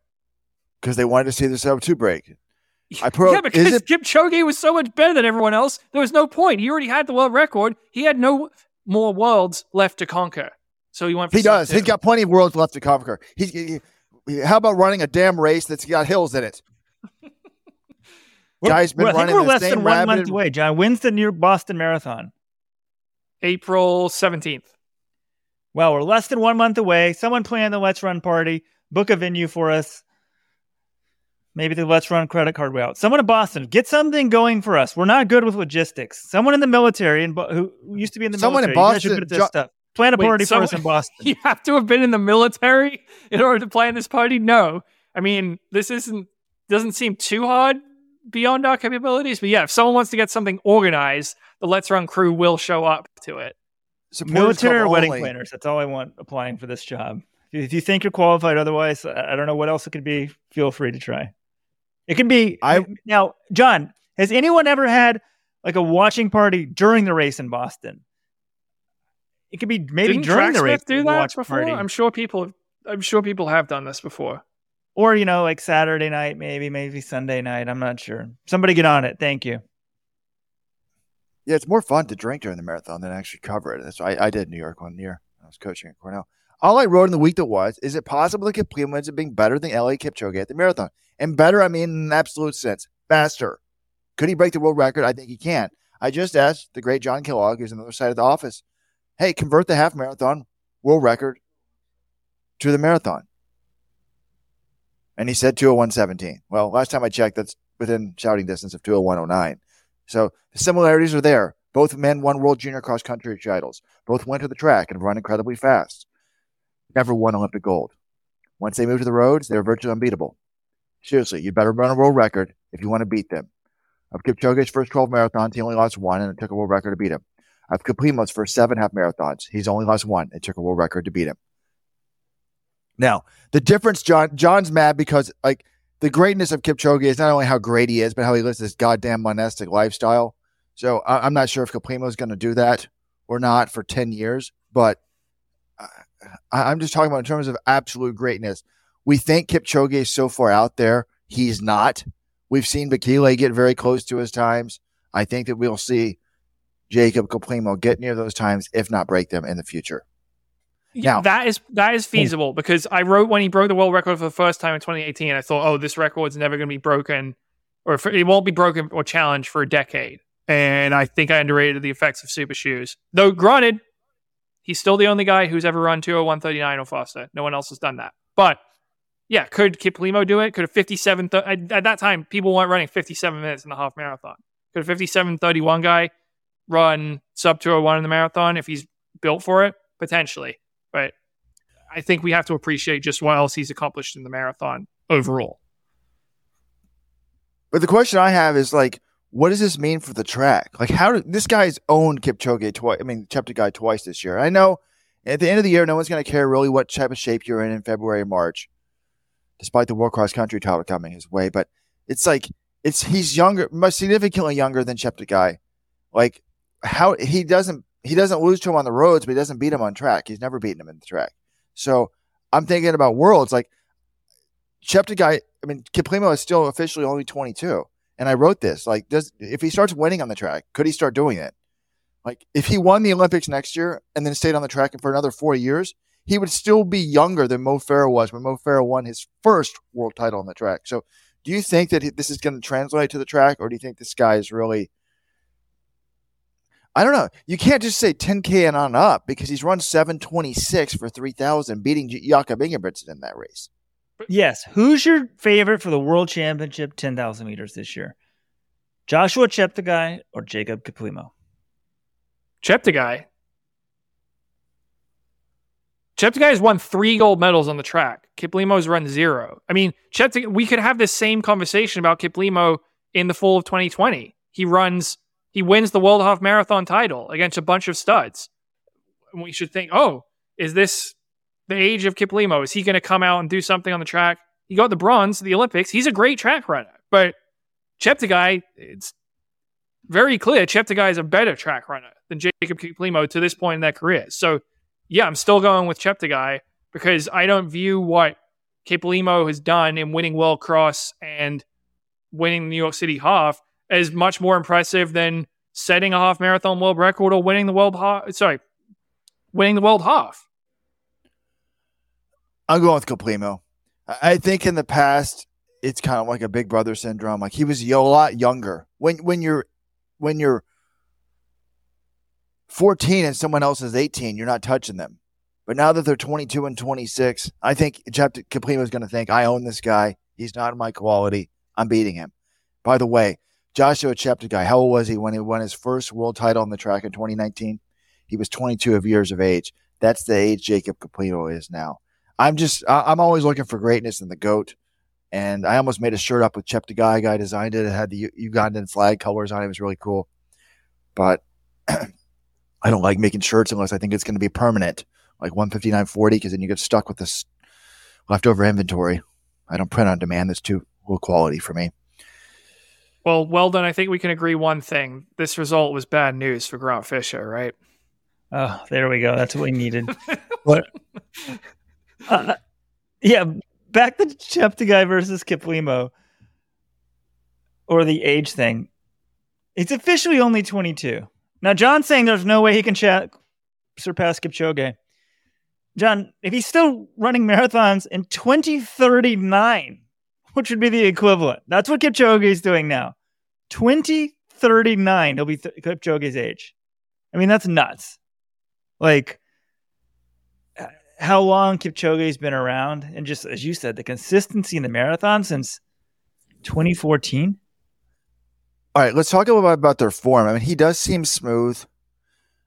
Because they wanted to see the sub two break. I pro- yeah, because it- Kipchoge was so much better than everyone else. There was no point. He already had the world record. He had no more worlds left to conquer. So he went. he does. he He's got plenty of worlds left to conquer. He's. He, how about running a damn race that's got hills in it? Guy's been running. I think we're less than one month away. John, when's the New Boston Marathon? April seventeenth. Well, we're less than one month away. Someone plan the Let's Run party. Book a venue for us. Maybe the Let's Run credit card route. Someone in Boston, get something going for us. We're not good with logistics. Someone in the military and who used to be in the someone military. Someone in Boston. Jo- stuff. Plan a Wait, party someone, for us in Boston. You have to have been in the military in order to plan this party. No, I mean this isn't doesn't seem too hard beyond our capabilities. But yeah, if someone wants to get something organized, the Let's Run crew will show up to it. Military or wedding planners. That's all I want applying for this job. If you think you're qualified, otherwise, I don't know what else it could be. Feel free to try. It can be. I now, John. Has anyone ever had like a watching party during the race in Boston? It could be maybe Didn't during the race. Do that before? Party. I'm sure people. I'm sure people have done this before. Or you know, like Saturday night, maybe, maybe Sunday night. I'm not sure. Somebody get on it. Thank you. Yeah, it's more fun to drink during the marathon than actually cover it. That's I, I did New York one year. I was coaching at Cornell. All I wrote in the week that was, is it possible to complete wins being better than Eliud Kipchoge at the marathon? And better, I mean in an absolute sense. Faster. Could he break the world record? I think he can. I just asked the great John Kellogg, who's on the other side of the office, hey, convert the half marathon world record to the marathon. And he said 201.17. Well, last time I checked, that's within shouting distance of 201.09. So the similarities are there. Both men won world junior cross country titles. Both went to the track and run incredibly fast. Never won Olympic gold. Once they moved to the roads, they were virtually unbeatable. Seriously, you'd better run a world record if you want to beat them. Of Kipchoge's first 12 marathons, he only lost one, and it took a world record to beat him. Of Kiplimo's first seven half marathons, he's only lost one. It took a world record to beat him. Now, the difference, John, John's mad because like the greatness of Kipchoge is not only how great he is, but how he lives this goddamn monastic lifestyle. So I, am not sure if Kiplimo is going to do that or not for 10 years, but I, am just talking about in terms of absolute greatness. We think Kipchoge is so far out there. He's not. We've seen Bekele get very close to his times. I think that we'll see Jacob Kiplimo get near those times, if not break them in the future. Now, that is that is hmm. feasible because I wrote when he broke the world record for the first time in 2018. I thought, oh, this record's never going to be broken, or it won't be broken or challenged for a decade. And I think I underrated the effects of super shoes. Though, granted, he's still the only guy who's ever run 201.39 or faster. No one else has done that. But yeah, could Kiplimo do it? Could a 57 th- at that time people weren't running 57 minutes in the half marathon. Could a 57.31 guy run sub 201 in the marathon if he's built for it? Potentially. But I think we have to appreciate just what else he's accomplished in the marathon overall. But the question I have is like, what does this mean for the track? Like, how did this guy's owned Kipchoge twice? I mean, Cheptegei twice this year. I know at the end of the year, no one's going to care really what type of shape you're in in February March, despite the World Cross Country title coming his way. But it's like it's he's younger, much significantly younger than Cheptegei. Like how he doesn't he doesn't lose to him on the roads, but he doesn't beat him on track. He's never beaten him in the track. So I'm thinking about worlds like Cheptegei. I mean, Kiplimo is still officially only 22, and I wrote this like, does if he starts winning on the track, could he start doing it? Like, if he won the Olympics next year and then stayed on the track for another four years, he would still be younger than Mo Farah was when Mo Farah won his first world title on the track. So, do you think that this is going to translate to the track, or do you think this guy is really I don't know. You can't just say 10K and on up because he's run 726 for 3,000, beating Jakob Ingebrigtsen in that race. Yes. Who's your favorite for the World Championship 10,000 meters this year? Joshua Cheptegei or Jacob Kiplimo? Cheptegei. Cheptegei has won three gold medals on the track. Kiplimo's run zero. I mean, Cheptegei, we could have this same conversation about Kiplimo in the fall of 2020. He runs he wins the World Half Marathon title against a bunch of studs. We should think, oh, is this the age of Kiplimo? Is he going to come out and do something on the track? He got the bronze at the Olympics. He's a great track runner, but Cheptegei, it's very clear Cheptegei is a better track runner than Jacob Kiplimo to this point in their career. So, yeah, I'm still going with Cheptegei because I don't view what Kiplimo has done in winning World Cross and winning the New York City half as much more impressive than setting a half marathon world record or winning the world half. Sorry, winning the world half. I'm going with Kiplimo. I think in the past it's kind of like a big brother syndrome. Like he was a lot younger. When when you're when you're 14 and someone else is 18, you're not touching them. But now that they're 22 and 26, I think Chapter Kiplimo is going to think, I own this guy. He's not my quality. I'm beating him. By the way, Joshua Cheptegei, how old was he when he won his first world title on the track in 2019? He was 22 of years of age. That's the age Jacob Kiplimo is now. I'm just, I'm always looking for greatness in the GOAT. And I almost made a shirt up with Cheptegei. Guy designed it. It had the Ugandan flag colors on it. It was really cool. But I don't like making shirts unless I think it's going to be permanent, like 159.40, because then you get stuck with this leftover inventory. I don't print on demand. That's too low quality for me. Well, well done. I think we can agree one thing. This result was bad news for Grant Fisher, right? Oh, there we go. That's what we needed. what? Uh, yeah, back to Cheptegei versus Kiplimo, or the age thing. It's officially only 22. Now, John's saying there's no way he can ch- surpass Kipchoge. John, if he's still running marathons in 2039, which would be the equivalent, that's what Kipchoge is doing now. 2039, he'll be th- Kipchoge's age. I mean, that's nuts. Like, how long Kipchoge's been around, and just as you said, the consistency in the marathon since 2014. All right, let's talk a little bit about their form. I mean, he does seem smooth.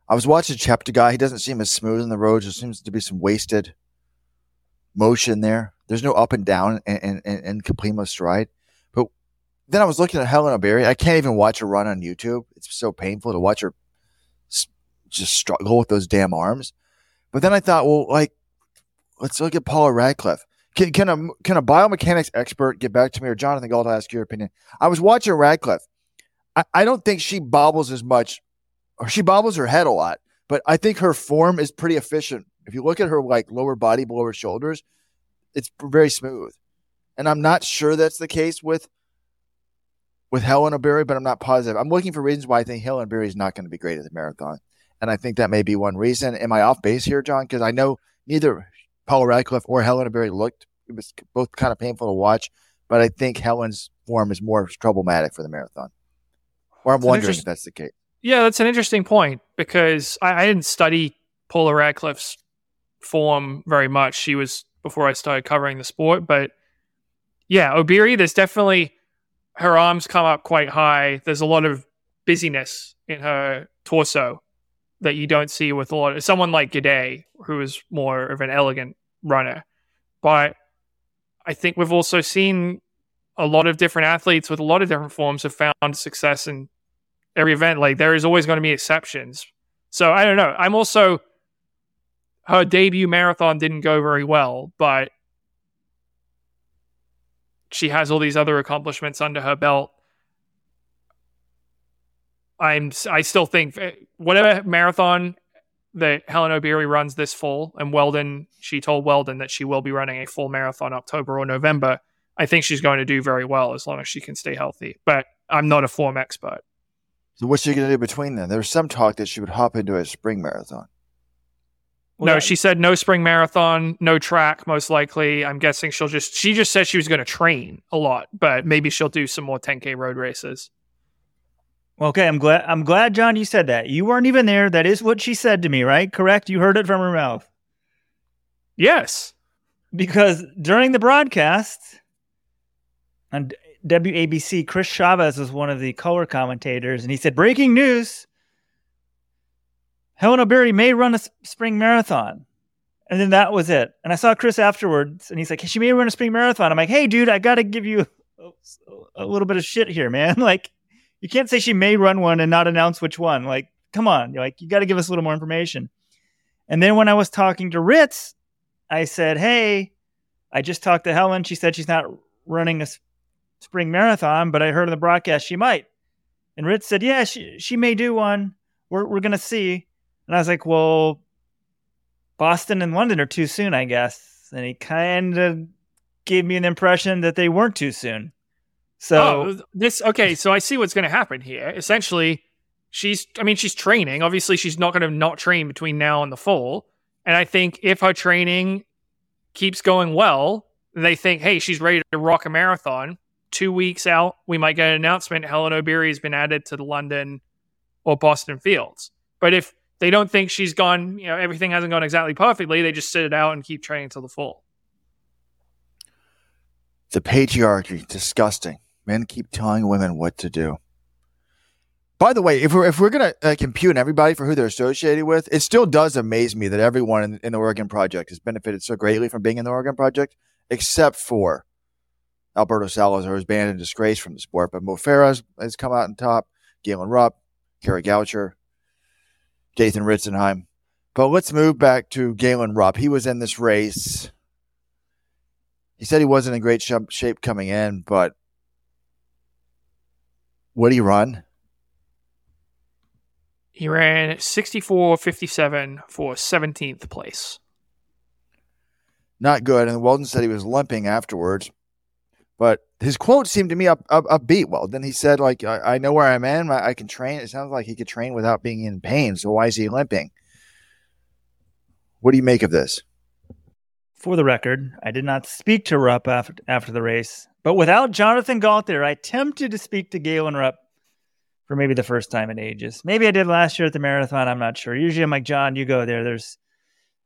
I was watching Cheptegei. He doesn't seem as smooth in the roads. There seems to be some wasted motion there. There's no up and down in, in, in Kiplimo's stride. Then I was looking at Hellen Obiri. I can't even watch her run on YouTube. It's so painful to watch her just struggle with those damn arms. But then I thought, well, like let's look at Paula Radcliffe. Can, can a can a biomechanics expert get back to me or Jonathan Gault ask your opinion? I was watching Radcliffe. I, I don't think she bobbles as much, or she bobbles her head a lot, but I think her form is pretty efficient. If you look at her like lower body below her shoulders, it's very smooth. And I'm not sure that's the case with with Hellen Obiri, but I'm not positive. I'm looking for reasons why I think Hellen Obiri is not going to be great at the marathon. And I think that may be one reason. Am I off base here, John? Because I know neither Paula Radcliffe or Hellen Obiri looked. It was both kind of painful to watch, but I think Hellen's form is more problematic for the marathon. Or I'm wondering if that's the case. Yeah, that's an interesting point because I, I didn't study Paula Radcliffe's form very much. She was before I started covering the sport, but yeah, Obiri, there's definitely her arms come up quite high. There's a lot of busyness in her torso that you don't see with a lot of someone like Gidey, who is more of an elegant runner. But I think we've also seen a lot of different athletes with a lot of different forms have found success in every event. Like there is always going to be exceptions. So I don't know. I'm also her debut marathon didn't go very well, but she has all these other accomplishments under her belt I'm I still think eh, whatever marathon that Hellen Obiri runs this fall, and Weldon, she told Weldon that she will be running a full marathon October or November. I think she's going to do very well as long as she can stay healthy. But I'm not a form expert. So what's she going to do between then? There was some talk that she would hop into a spring marathon. No, she said no spring marathon, no track, most likely. I'm guessing she'll just, she just said she was going to train a lot, but maybe she'll do some more 10K road races. Okay, I'm glad. I'm glad, John, you said that. You weren't even there. That is what she said to me, right? Correct. You heard it from her mouth. Yes, because during the broadcast on WABC, Chris Chavez was one of the color commentators, and he said, "Breaking news: Hellen Obiri may run a spring marathon." And then that was it. And I saw Chris afterwards, and he's like, "She may run a spring marathon." I'm like, "Hey, dude, I got to give you a, little bit of shit here, man. Like." you can't say she may run one and not announce which one. Like, come on, You're like you got to give us a little more information. And then when I was talking to Ritz, I said, "Hey, I just talked to Hellen. She said she's not running a spring marathon, but I heard in the broadcast she might." And Ritz said, "Yeah, she she may do one. We're we're gonna see." And I was like, "Well, Boston and London are too soon, I guess." And he kind of gave me an impression that they weren't too soon. So oh, this okay, so I see what's going to happen here. Essentially, she's I mean, she's training. Obviously, she's not going to not train between now and the fall. And I think if her training keeps going well, they think, "Hey, she's ready to rock a marathon." 2 weeks out, we might get an announcement Hellen Obiri has been added to the London or Boston fields. But if they don't think she's gone, you know, everything hasn't gone exactly perfectly, they just sit it out and keep training till the fall. The patriarchy, disgusting. Men keep telling women what to do. By the way, if we're if we're gonna uh, compute everybody for who they're associated with, it still does amaze me that everyone in, in, the Oregon Project has benefited so greatly from being in the Oregon Project, except for Alberto Salazar, who's banned in disgrace from the sport. But Mo Farah has come out on top, Galen Rupp, Kara Goucher, Dathan Ritzenhein. But let's move back to Galen Rupp. He was in this race he said he wasn't in great shape coming in, but would he run? He ran 64.57 for 17th place. Not good. And Weldon said he was limping afterwards. But his quote seemed to me up, up upbeat. Well, then he said, like, I, I know where I'm in. I, I, can train. It sounds like he could train without being in pain. So why is he limping? What do you make of this? For the record, I did not speak to Rupp after, after the race, but without Jonathan Gault there, I attempted to speak to Galen Rupp for maybe the first time in ages. Maybe I did last year at the marathon. I'm not sure. Usually I'm like, John, you go there. There's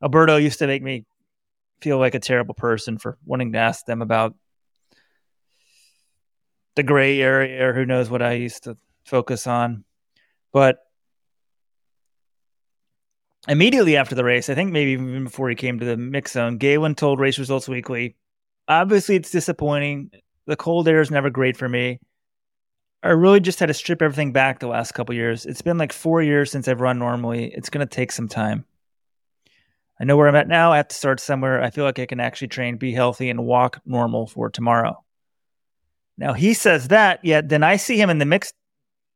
Alberto used to make me feel like a terrible person for wanting to ask them about the gray area or who knows what I used to focus on. But immediately after the race, I think maybe even before he came to the mix zone, Galen told Race Results Weekly, obviously it's disappointing. The cold air is never great for me. I really just had to strip everything back the last couple years. It's been like four years since I've run normally. It's going to take some time. I know where I'm at now. I have to start somewhere. I feel like I can actually train, be healthy, and walk normal for tomorrow. Now he says that, yet then I see him in the mix,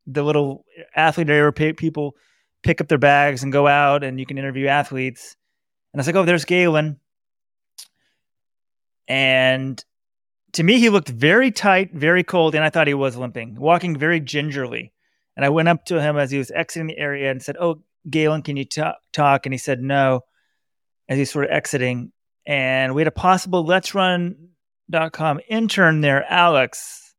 the little athlete area people pick up their bags and go out and you can interview athletes. And I was like, oh, there's Galen. And to me, he looked very tight, very cold, and I thought he was limping, walking very gingerly. And I went up to him as he was exiting the area and said, Oh, Galen, can you t- talk? And he said, No, as he's sort of exiting. And we had a possible Let's Run.com intern there, Alex,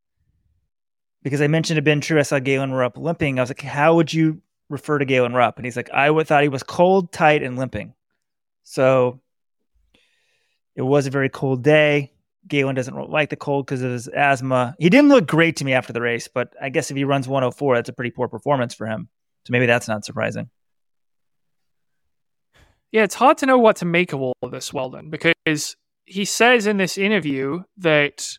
because I mentioned it been true. I saw Galen Rupp limping. I was like, How would you refer to Galen Rupp, and he's like, I would, thought he was cold, tight, and limping. So it was a very cold day. Galen doesn't like the cold because of his asthma. He didn't look great to me after the race, but I guess if he runs 104, that's a pretty poor performance for him. So maybe that's not surprising. Yeah, it's hard to know what to make of all of this, Weldon, because he says in this interview that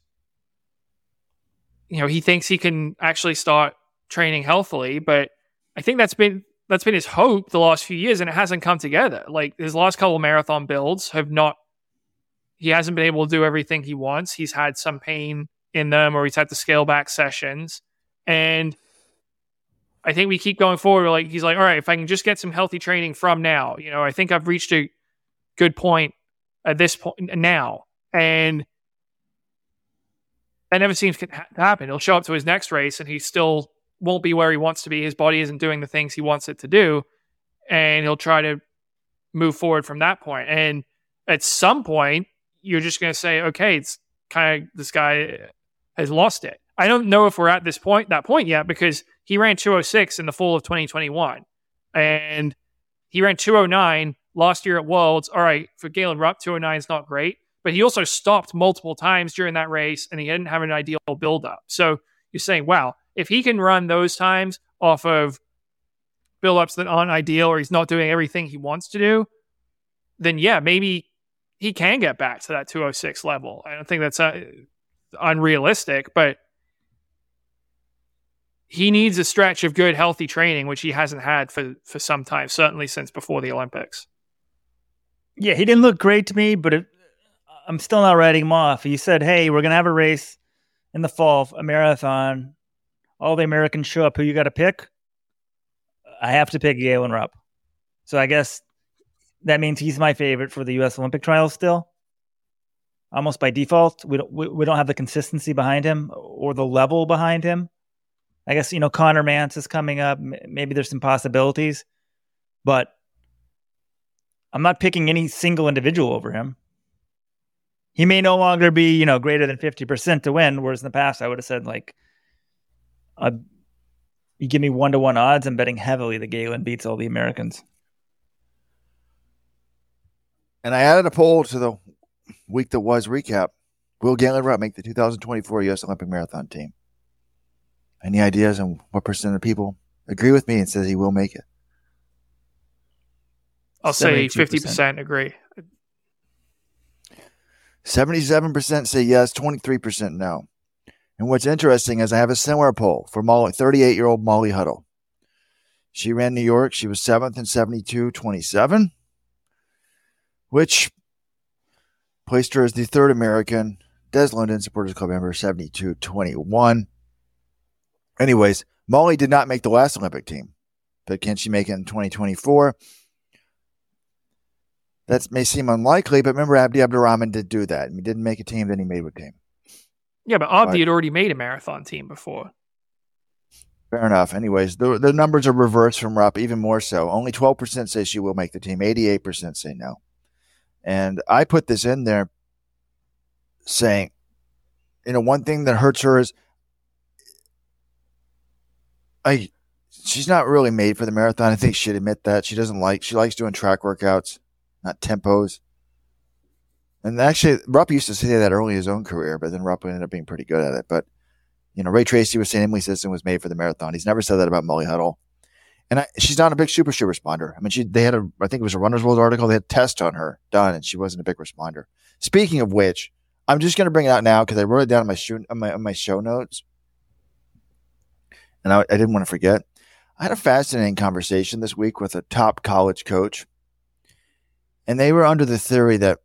you know he thinks he can actually start training healthily, but I think that's been that's been his hope the last few years, and it hasn't come together. Like his last couple marathon builds have not. He hasn't been able to do everything he wants. He's had some pain in them, or he's had to scale back sessions, and I think we keep going forward. Like he's like, all right, if I can just get some healthy training from now, you know, I think I've reached a good point at this point now, and that never seems to happen. He'll show up to his next race, and he still won't be where he wants to be. His body isn't doing the things he wants it to do, and he'll try to move forward from that point. And at some point, you're just going to say, okay, it's kind of this guy uh, has lost it. I don't know if we're at this point, that point yet, because he ran 206 in the fall of 2021, and he ran 209 last year at Worlds. All right, for Galen Rupp, 209 is not great, but he also stopped multiple times during that race, and he didn't have an ideal buildup. So you're saying, wow, if he can run those times off of build-ups that aren't ideal or he's not doing everything he wants to do, then yeah, maybe he can get back to that 206 level. I don't think that's uh, unrealistic, but he needs a stretch of good, healthy training, which he hasn't had for, for some time, certainly since before the Olympics. Yeah, he didn't look great to me, but it, I'm still not writing him off. He said, hey, we're to have a race in the fall, a marathon all the Americans show up, who you got to pick? I have to pick Galen Rupp. So I guess that means he's my favorite for the U.S. Olympic trials still. Almost by default, we don't we, we don't have the consistency behind him or the level behind him. I guess you know Conner Mantz is coming up. Maybe there's some possibilities, but I'm not picking any single individual over him. He may no longer be you know greater than fifty percent to win, whereas in the past I would have said like, uh, you give me one to one odds. I'm betting heavily that Galen beats all the Americans. And I added a poll to the week that was recap. Will Galen Rupp make the 2024 U.S. Olympic Marathon team? Any ideas on what percent of people agree with me and says he will make it? I'll say 50% agree. 77% say yes, 23% no. And what's interesting is I have a similar poll for Molly, 38 year old Molly Huddle. She ran New York. She was seventh in 72 27 which placed her as the third American. Des Linden, Supporters Club member, 72 21. Anyways, Molly did not make the last Olympic team, but can she make it in 2024? That may seem unlikely, but remember, Abdi Abdirahman did do that. He didn't make a team, then he made a team. Yeah, but Abdi had already made a marathon team before. Fair enough. Anyways, the, the numbers are reversed from Rupp, even more so. Only 12% say she will make the team, 88% say no. And I put this in there saying, you know, one thing that hurts her is I she's not really made for the marathon. I think she'd admit that. She doesn't like she likes doing track workouts, not tempos. And actually Rupp used to say that early in his own career, but then Rupp ended up being pretty good at it. But you know, Ray Treacy was saying Emily Sisson was made for the marathon. He's never said that about Molly Huddle. And I, she's not a big super shoe responder. I mean, she they had a I think it was a Runner's World article. They had a test on her done, and she wasn't a big responder. Speaking of which, I'm just going to bring it out now because I wrote it down in my show on my, my show notes, and I, I didn't want to forget. I had a fascinating conversation this week with a top college coach, and they were under the theory that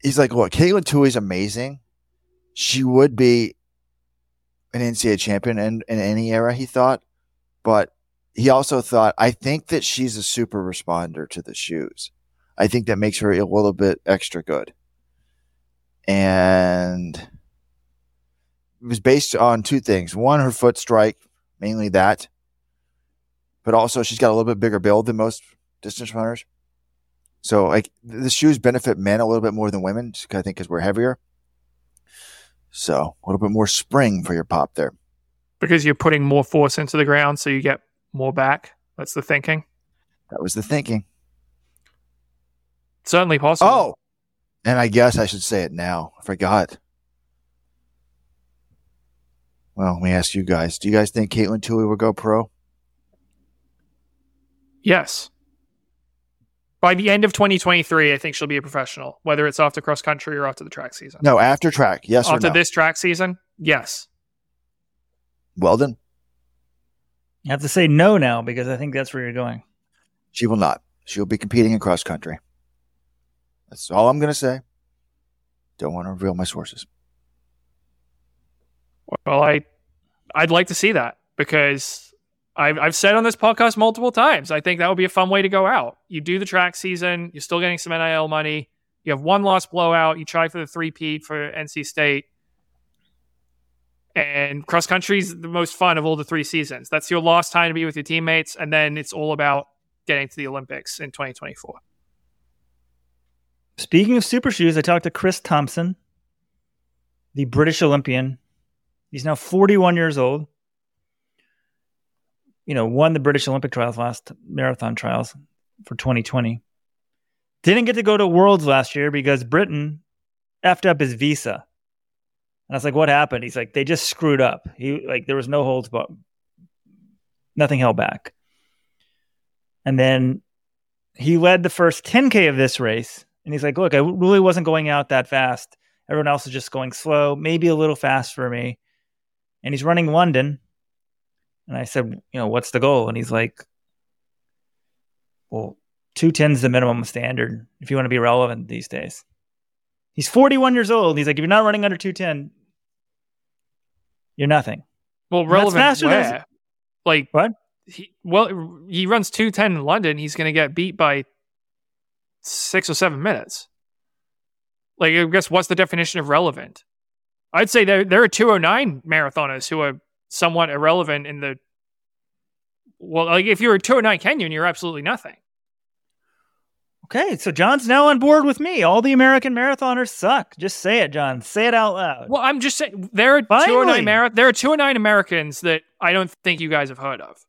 he's like, "Look, Katelyn Tuohy's amazing. She would be an NCAA champion in, in any era." He thought, but he also thought, I think that she's a super responder to the shoes. I think that makes her a little bit extra good. And it was based on two things. One, her foot strike, mainly that. But also she's got a little bit bigger build than most distance runners. So like the shoes benefit men a little bit more than women, I think because we're heavier. So a little bit more spring for your pop there. Because you're putting more force into the ground, so you get more back. That's the thinking. That was the thinking. Certainly possible. Oh, and I guess I should say it now. I forgot. Well, let me ask you guys. Do you guys think Katelyn Tuohy will go pro? Yes. By the end of 2023, I think she'll be a professional, whether it's off to cross country or off to the track season. No, after track. Yes after no? this track season, yes. Well then, you have to say no now because I think that's where you're going. She will not. She'll be competing in cross country. That's all I'm going to say. Don't want to reveal my sources. Well, I, I'd like to see that because I've, I've said on this podcast multiple times, I think that would be a fun way to go out. You do the track season, you're still getting some NIL money. You have one loss blowout. You try for the three P for NC State. And cross country is the most fun of all the three seasons. That's your lost time to be with your teammates, and then it's all about getting to the Olympics in 2024. Speaking of super shoes, I talked to Chris Thompson, the British Olympian. He's now 41 years old. You know, won the British Olympic trials last marathon trials for 2020. Didn't get to go to Worlds last year because Britain effed up his visa. And I was like, what happened? He's like, they just screwed up. He like there was no holds but nothing held back. And then he led the first 10K of this race. And he's like, look, I really wasn't going out that fast. Everyone else is just going slow, maybe a little fast for me. And he's running London. And I said, you know, what's the goal? And he's like, well, 210 is the minimum standard if you want to be relevant these days. He's 41 years old. He's like, if you're not running under 210, you're nothing. Well, relevant where? Like What? He, well, he runs two ten in London. He's going to get beat by six or seven minutes. Like, I guess what's the definition of relevant? I'd say there there are two oh nine marathoners who are somewhat irrelevant in the. Well, like if you're a two oh nine Kenyan, you're absolutely nothing. Okay, so John's now on board with me. All the American marathoners suck. Just say it, John. Say it out loud. Well, I'm just saying there are Finally. 209 Mara- there are 209 Americans that I don't think you guys have heard of.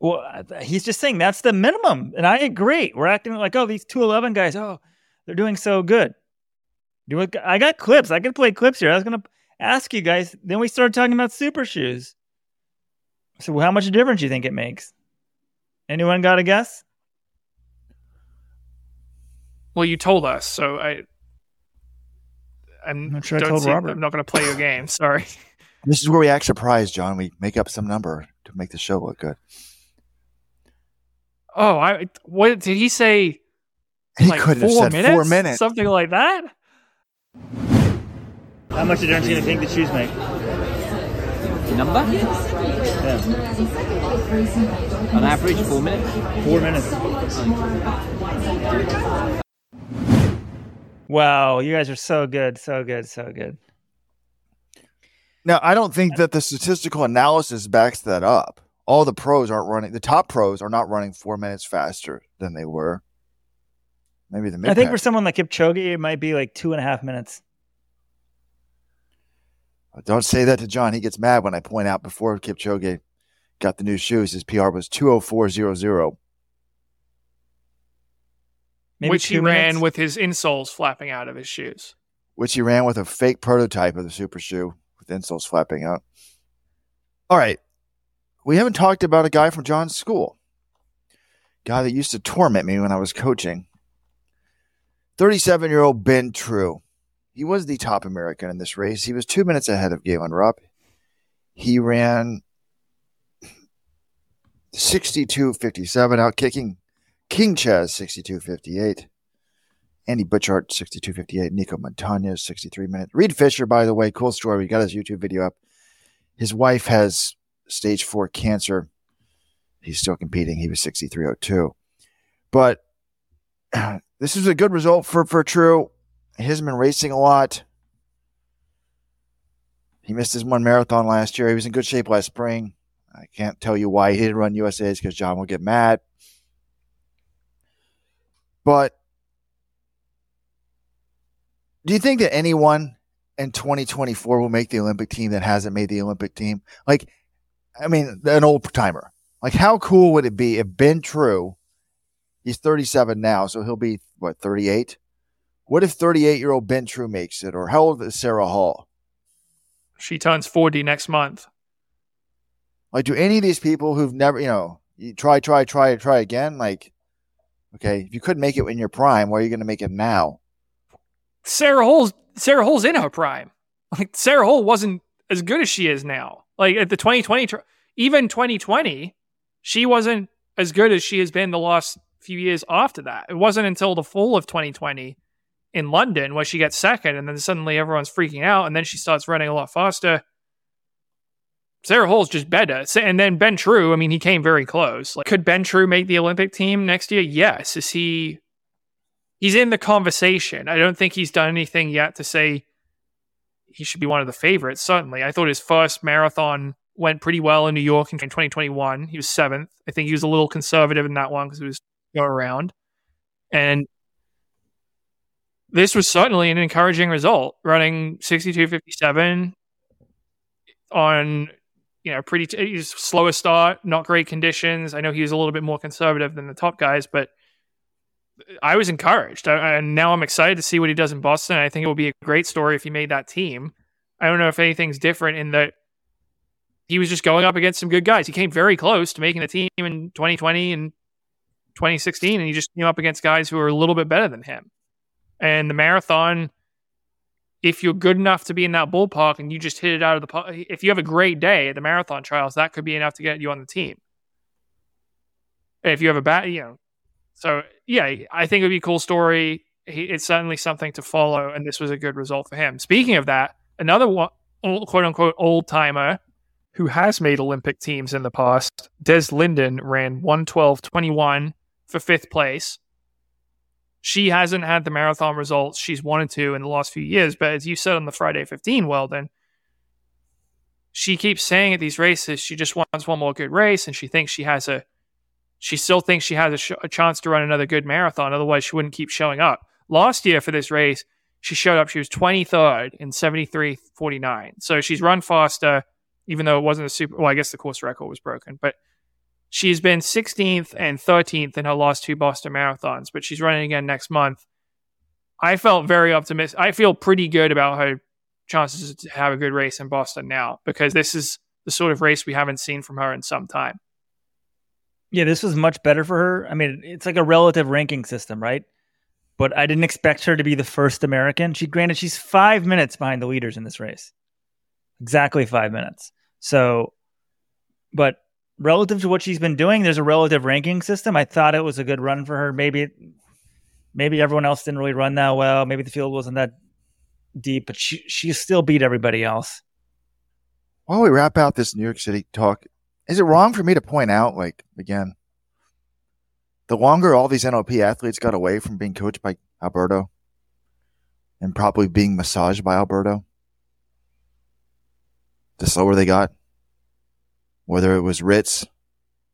Well, uh, he's just saying that's the minimum, and I agree. We're acting like, oh, these two eleven guys, oh, they're doing so good. Do. I got clips. I can play clips here. I was gonna ask you guys. Then we started talking about super shoes. So, how much difference do you think it makes? Anyone got a guess? Well, you told us, so I. I'm I'm not sure I told see, Robert. I'm not going to play your game. Sorry. This is where we act surprised, John. We make up some number to make the show look good. Oh, I what did he say? He like could have four said minutes, four minutes. something like that. How much difference do you think the shoes make? Number? Yeah, On average, four minutes. four minutes. Wow, you guys are so good, so good, so good. Now, I don't think that the statistical analysis backs that up. All the pros aren't running. The top pros are not running four minutes faster than they were. Maybe the mid. I think for someone like Kipchoge, it might be like two and a half minutes. Don't say that to John. He gets mad when I point out before Kipchoge got the new shoes, his PR was two hundred four zero zero. Maybe which he two ran with his insoles flapping out of his shoes. which he ran with a fake prototype of the super shoe with insoles flapping out. All right. We haven't talked about a guy from John's school. Guy that used to torment me when I was coaching. 37 year old Ben True. He was the top American in this race. He was two minutes ahead of Galen Rupp. He ran 62.57, out kicking King Chaz 62.58. Andy Butchart, 62.58. Nico Montanez, 63 minutes. Reed Fisher, by the way, cool story. We got his YouTube video up. His wife has stage four cancer. He's still competing. He was 63.02. But this is a good result for, for True. He hasn't been racing a lot. He missed his one marathon last year. He was in good shape last spring. I can't tell you why he didn't run USA's because John will get mad. But do you think that anyone in 2024 will make the Olympic team that hasn't made the Olympic team? Like, I mean, an old timer. Like, how cool would it be if Ben True, he's 37 now, so he'll be, what, 38? What if 38 year old Ben True makes it? Or how old is Sarah Hall? She turns 40 next month. Like, do any of these people who've never, you know, you try, try, try, try again? Like, okay, if you couldn't make it in your prime, why are you going to make it now? Sarah Hall's Sarah Hall's in her prime. Like Sarah Hall wasn't as good as she is now. Like at the 2020, even 2020, she wasn't as good as she has been the last few years after that. It wasn't until the fall of 2020 in London where she gets second, and then suddenly everyone's freaking out, and then she starts running a lot faster. Sarah Hall's just better. And then Ben True, I mean, he came very close. Like, could Ben True make the Olympic team next year? Yes. Is he he's in the conversation. I don't think he's done anything yet to say he should be one of the favorites. Certainly, I thought his first marathon went pretty well in New York in 2021. He was seventh. I think he was a little conservative in that one because it was go around, and this was certainly an encouraging result. Running 62.57 on you know pretty t- slower start, not great conditions. I know he was a little bit more conservative than the top guys, but I was encouraged, I, and now I'm excited to see what he does in Boston. I think it will be a great story if he made that team. I don't know if anything's different in that he was just going up against some good guys. He came very close to making the team in 2020 and 2016, and he just came up against guys who are a little bit better than him. And the marathon, if you're good enough to be in that ballpark and you just hit it out of the park, if you have a great day at the marathon trials, that could be enough to get you on the team. If you have a bad, you know, so yeah, I think it would be a cool story. It's certainly something to follow, and this was a good result for him. Speaking of that, another one, quote unquote old timer who has made Olympic teams in the past, Des Linden ran 112.21 for fifth place. She hasn't had the marathon results. She's wanted to in the last few years, but as you said on the Friday 15, Weldon, she keeps saying at these races she just wants one more good race. And she thinks she has a she still thinks she has a, sh- a chance to run another good marathon. Otherwise she wouldn't keep showing up. Last year for this race she showed up. She was 23rd in 73.49 so she's run faster even though it wasn't a super well i guess the course record was broken. But she's been 16th and 13th in her last two boston marathons but she's running again next month i felt very optimistic i feel pretty good about her chances to have a good race in Boston now because this is the sort of race we haven't seen from her in some time. Yeah, this was much better for her. I mean, it's like a relative ranking system, right? But I didn't expect her to be the first American. She granted she's five minutes behind the leaders in this race. Exactly five minutes. So, but relative to what she's been doing, there's a relative ranking system. I thought it was a good run for her. Maybe, maybe everyone else didn't really run that well. Maybe the field wasn't that deep, but she she still beat everybody else. While we wrap out this New York City talk, is it wrong for me to point out, like again, the longer all these NOP athletes got away from being coached by Alberto and probably being massaged by Alberto, the slower they got. Whether it was Ritz,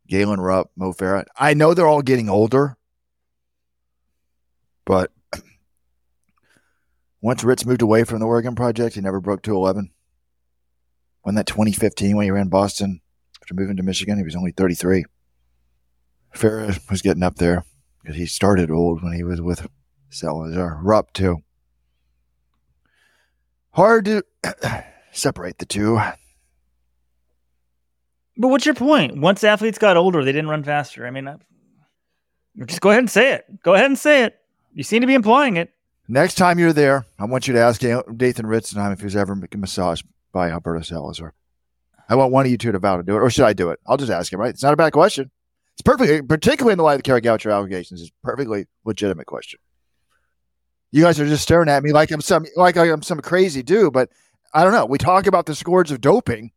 Galen Rupp, Mo Farah, I know they're all getting older, but once Ritz moved away from the Oregon project, he never broke 211. When that 2015, when he ran Boston after moving to Michigan, he was only 33. Farah was getting up there because he started old when he was with Salazar. Rupp, too. Hard to separate the two. But what's your point? Once athletes got older, they didn't run faster. I mean, I, just go ahead and say it. Go ahead and say it. You seem to be implying it. Next time you're there, I want you to ask Dathan Ritzenhein if he was ever massaged by Alberto Salazar. I want one of you two to vow to do it, or should I do it? I'll just ask him, right? It's not a bad question. It's perfectly, particularly in the light of the Kara Goucher allegations, it's perfectly legitimate question. You guys are just staring at me like I'm some like I'm some crazy dude, but I don't know. We talk about the scourge of doping,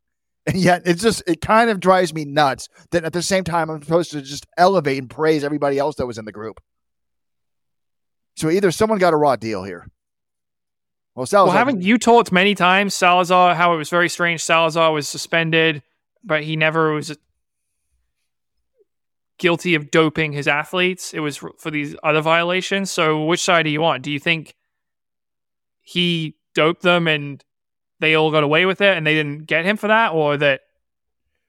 and yet it's just it kind of drives me nuts that at the same time I'm supposed to just elevate and praise everybody else that was in the group. So either someone got a raw deal here. Well, Salazar. Well, haven't you talked many times Salazar how it was very strange? Salazar was suspended, but he never was guilty of doping his athletes. It was for these other violations. So, which side do you want? Do you think he doped them and they all got away with it and they didn't get him for that, or that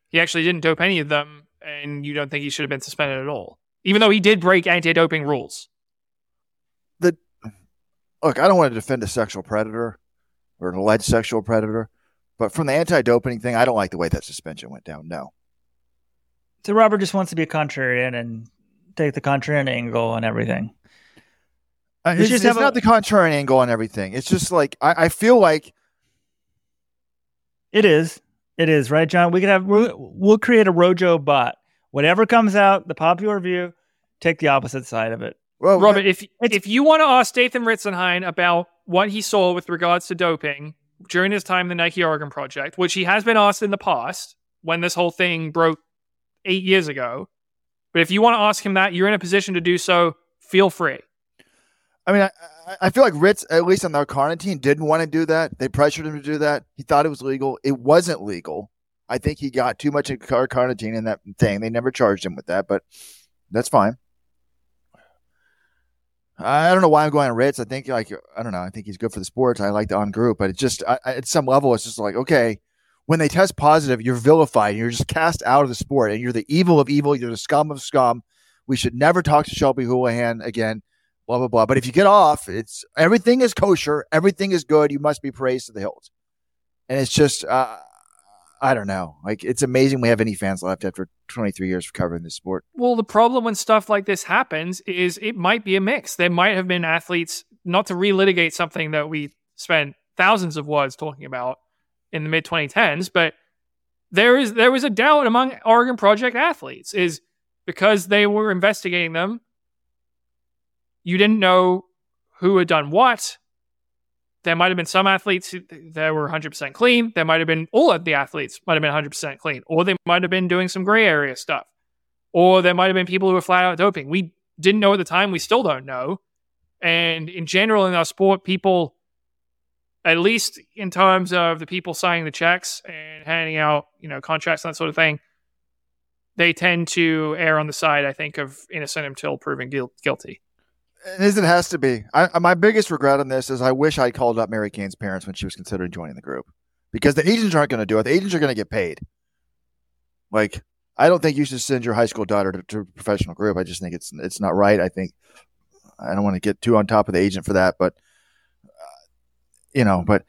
he actually didn't dope any of them and you don't think he should have been suspended at all, even though he did break anti-doping rules? The, look, I don't want to defend a sexual predator or an alleged sexual predator, but from the anti-doping thing, I don't like the way that suspension went down. No. So Robert just wants to be a contrarian and take the contrarian angle on everything. Uh, it's, it's not a, the contrarian angle on everything. It's just like I, I, feel like it is. It is right, John. We could have we'll, we'll create a Rojo bot. Whatever comes out, the popular view, take the opposite side of it. Well, Robert, if if you want to ask Dathan Ritzenhein about what he saw with regards to doping during his time in the Nike Oregon project, which he has been asked in the past when this whole thing broke eight years ago, but if you want to ask him that, you're in a position to do so. Feel free. I mean, I, I feel like Ritz, at least on the carnitine, didn't want to do that. They pressured him to do that. He thought it was legal. It wasn't legal. I think he got too much carnitine in that thing. They never charged him with that, but that's fine. I don't know why I'm going on Ritz. I think like I don't know. I think he's good for the sports. I like the on group, but it's just I, at some level, it's just like okay, when they test positive, you're vilified. You're just cast out of the sport, and you're the evil of evil. You're the scum of scum. We should never talk to Shelby Houlihan again. Blah blah blah. But if you get off, it's everything is kosher. Everything is good. You must be praised to the hilt. And it's just uh, I don't know. Like it's amazing we have any fans left after 23 years of covering this sport. Well, the problem when stuff like this happens is it might be a mix. There might have been athletes not to relitigate something that we spent thousands of words talking about in the mid 2010s, but there is there was a doubt among Oregon Project athletes is because they were investigating them. You didn't know who had done what. there might have been some athletes that were 100% clean. There might have been all of the athletes might have been 100% clean, or they might have been doing some gray area stuff, or there might have been people who were flat out doping. We didn't know at the time. We still don't know. And in general, in our sport, people, at least in terms of the people signing the checks and handing out, you know, contracts and that sort of thing, they tend to err on the side, I think, of innocent until proven guilty. As it has to be. I, my biggest regret on this is I wish I called up Mary Cain's parents when she was considering joining the group because the agents aren't going to do it. The agents are going to get paid. Like, I don't think you should send your high school daughter to, to, a professional group. I just think it's it's not right. I think I don't want to get too on top of the agent for that, but uh, you know, but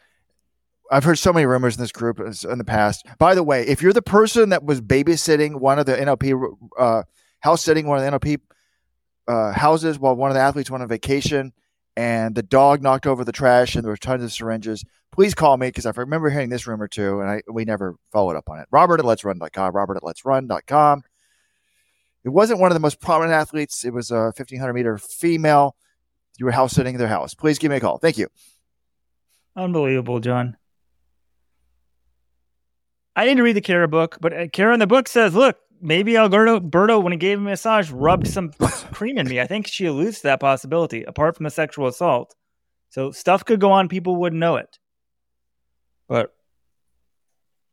I've heard so many rumors in this group in the past. By the way, if you're the person that was babysitting one of the NOP uh, house sitting one of the NOP uh, houses while one of the athletes went on vacation and the dog knocked over the trash and there were tons of syringes, please call me because I remember hearing this rumor too, and I we never followed up on it. Robert at letsrun.com, Robert at letsrun.com. It wasn't one of the most prominent athletes. It was a 1500 meter female. You were house sitting in their house. Please give me a call. Thank you. Unbelievable, John. I didn't read the Kara book, but uh, Kara in the book says, look, maybe Alberto when he gave him a massage, rubbed some cream in me. I think she alludes to that possibility, apart from a sexual assault. So stuff could go on, people wouldn't know it. But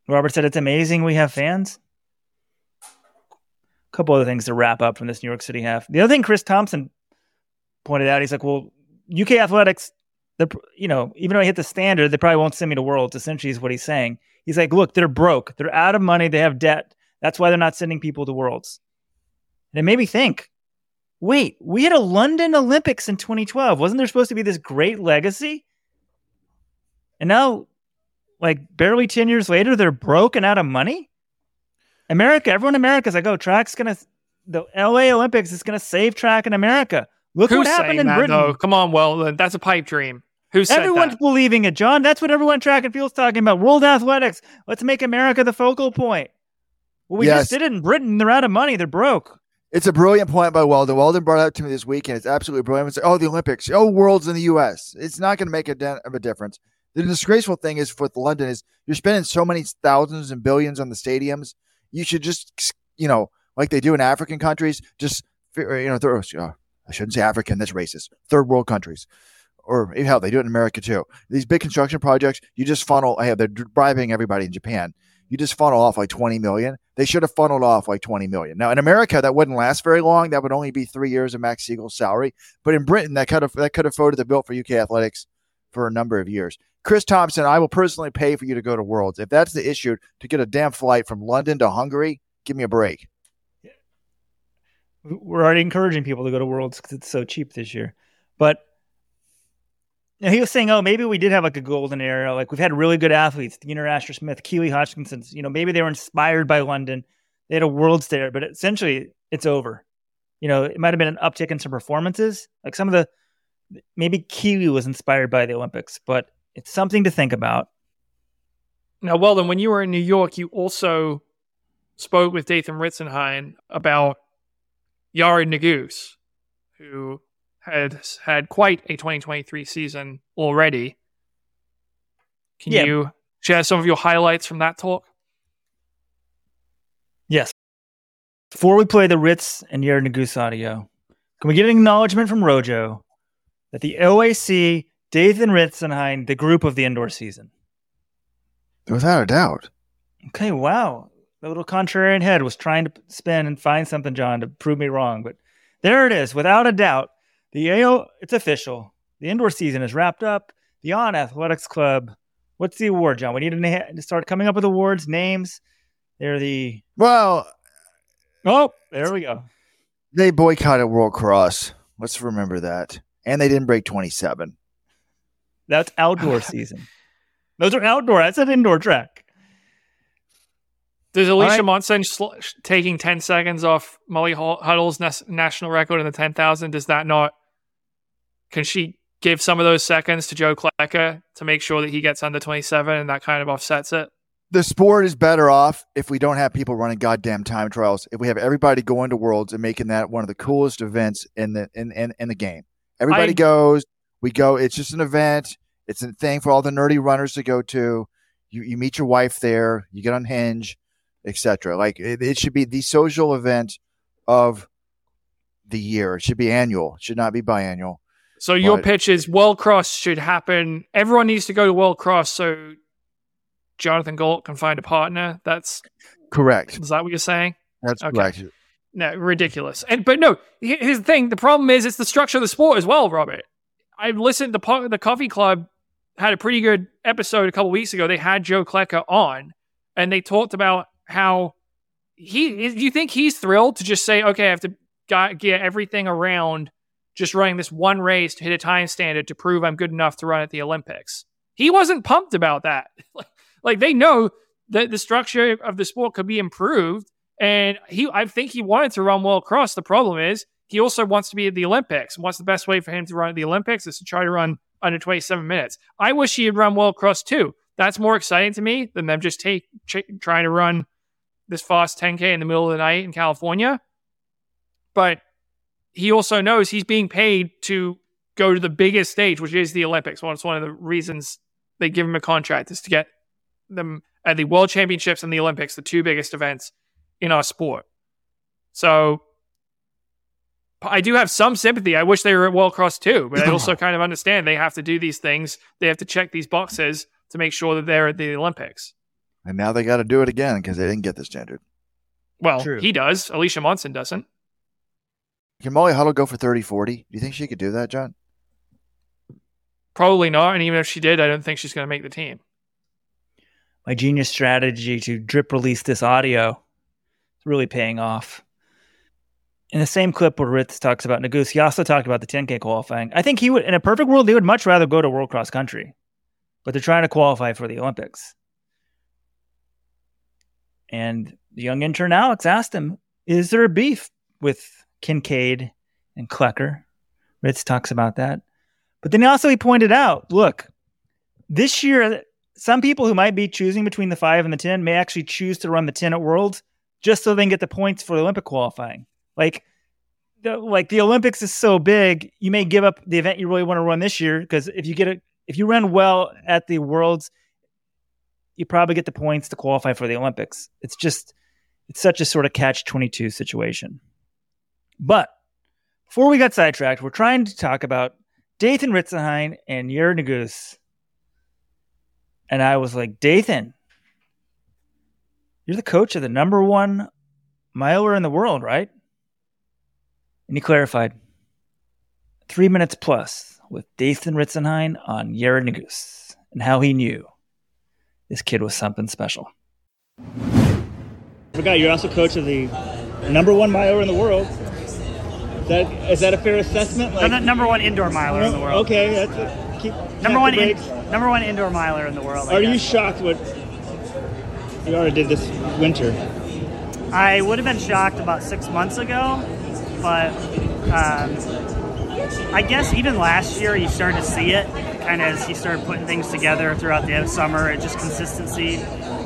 Robert said it's amazing we have fans. A couple other things to wrap up from this New York City half. The other thing Chris Thompson pointed out, he's like, well, UK athletics, you know, even though I hit the standard, they probably won't send me to Worlds. Essentially, is what he's saying. He's like, look, they're broke, they're out of money, they have debt that's why they're not sending people to Worlds. And it made me think wait, we had a London Olympics in 2012. Wasn't there supposed to be this great legacy? And now, like barely 10 years later, they're broken out of money? America, everyone in America is like, oh, track's going to, the LA Olympics is going to save track in America. Look Who's what happened in that, Britain. Though? Come on, well, that's a pipe dream. Who said Everyone's believing it, John. That's what everyone track and field's talking about. World athletics. Let's make America the focal point. Well, we yes. just did it in Britain. They're out of money. They're broke. It's a brilliant point by Weldon. Weldon brought it up to me this weekend. It's absolutely brilliant. It's like, oh, the Olympics. Oh, worlds in the U.S. It's not going to make a dent of a difference. The disgraceful thing is with London is you're spending so many thousands and billions on the stadiums. You should just, you know, like they do in African countries, just you know, throw, oh, I shouldn't say African. That's racist. Third world countries, or hell, they do it in America too. These big construction projects, you just funnel. Hey, they're bribing everybody in Japan you just funnel off like 20 million. They should have funneled off like 20 million. Now in America, that wouldn't last very long. That would only be three years of Max Siegel's salary. But in Britain, that could have that could have voted the bill for UK athletics for a number of years. Chris Thompson, I will personally pay for you to go to Worlds. If that's the issue, to get a damn flight from London to Hungary, give me a break. We're already encouraging people to go to Worlds because it's so cheap this year. But now he was saying, oh, maybe we did have like a golden era. Like we've had really good athletes, know, Asher Smith, Keely Hodgkinson. You know, maybe they were inspired by London. They had a world's there, but essentially it's over. You know, it might have been an uptick in some performances. Like some of the, maybe Keely was inspired by the Olympics, but it's something to think about. Now, well, then when you were in New York, you also spoke with Dathan Ritzenhein about Yared Nuguse, who had had quite a 2023 season already. Can yeah. you share some of your highlights from that talk? Yes. Before we play the Ritz and Yared Nuguse audio, can we get an acknowledgement from Rojo that the OAC, Dathan Ritzenhein, the group of the indoor season? Without a doubt. Okay, wow. The little contrarian head was trying to spin and find something, John, to prove me wrong. But there it is, without a doubt. The AO, it's official. The indoor season is wrapped up. The On Athletics Club. What's the award, John? We need to start coming up with awards, names. They're the well. Oh, there we go. They boycotted World Cross. Let's remember that, and they didn't break twenty-seven. That's outdoor season. Those are outdoor. That's an indoor track. Does Alicia right. Monson sl- taking 10 seconds off Molly Huddle's national record in the 10,000, does that not can she give some of those seconds to Joe Klecker to make sure that he gets under 27 and that kind of offsets it? The sport is better off if we don't have people running goddamn time trials. If we have everybody going to Worlds and making that one of the coolest events in the in in, in the game. Everybody I, goes, we go, it's just an event. It's a thing for all the nerdy runners to go to. You you meet your wife there. You get on Hinge, etc. Like it, it should be the social event of the year. It should be annual. It should not be biannual. So your But- pitch is World Cross should happen. Everyone needs to go to World Cross so Jonathan Gault can find a partner. That's Correct. is that what you're saying? That's Okay. correct. No, ridiculous. And but no, here's the thing. The problem is it's the structure of the sport as well, Robert. I listened to po- the Coffee Club had a pretty good episode a couple weeks ago. They had Joe Klecker on, and they talked about how he. Do you think he's thrilled to just say, "Okay, I have to got, get everything around just running this one race to hit a time standard to prove I'm good enough to run at the Olympics"? He wasn't pumped about that. like they know that the structure of the sport could be improved and he, I think he wanted to run World Cross. The problem is he also wants to be at the Olympics. What's the best way for him to run at the Olympics is to try to run under 27 minutes. I wish he had run World Cross too. That's more exciting to me than them just take ch- trying to run this fast 10k in the middle of the night in California. But he also knows he's being paid to go to the biggest stage, which is the Olympics. Well, it's one of the reasons they give him a contract is to get them at the World Championships and the Olympics, the two biggest events in our sport. So I do have some sympathy. I wish they were at World Cross too, but I also kind of understand they have to do these things. They have to check these boxes to make sure that they're at the Olympics. And now they got to do it again because they didn't get the standard. Well, True. he does. Alicia Monson doesn't. Can Molly Huddle go for 30 40? Do you think she could do that, John? Probably not. And even if she did, I don't think she's going to make the team. My genius strategy to drip release this audio is really paying off. In the same clip where Ritz talks about Nuguse, he also talked about the 10K qualifying. I think he would, in a perfect world, they would much rather go to World Cross Country, but they're trying to qualify for the Olympics. And the young intern Alex asked him, Is there a beef with Kincaid and Klecker? Ritz talks about that. But then also he pointed out, look, this year, some people who might be choosing between the five and the 10 may actually choose to run the 10 at Worlds just so they can get the points for the Olympic qualifying. Like, the, like the Olympics is so big, you may give up the event you really want to run this year because if you get it, if you run well at the Worlds, you probably get the points to qualify for the Olympics. It's just, it's such a sort of catch 22 situation. But before we got sidetracked, we're trying to talk about Dathan Ritzenhein and Yared Nuguse. And I was like, Dathan, you're the coach of the number one miler in the world, right? And he clarified three minutes plus with Dathan Ritzenhein on Yared Nuguse and how he knew this kid was something special. forgot you're also coach of the number one miler in the world. Is that is that a fair assessment? No, no, number one indoor miler in the world. Okay, that's it. Keep, Number one, in, number one indoor miler in the world. I Are you shocked what you already did this winter? I would have been shocked about six months ago, but um, I guess even last year you started to see it, kind of as he started putting things together throughout the summer, and just consistency.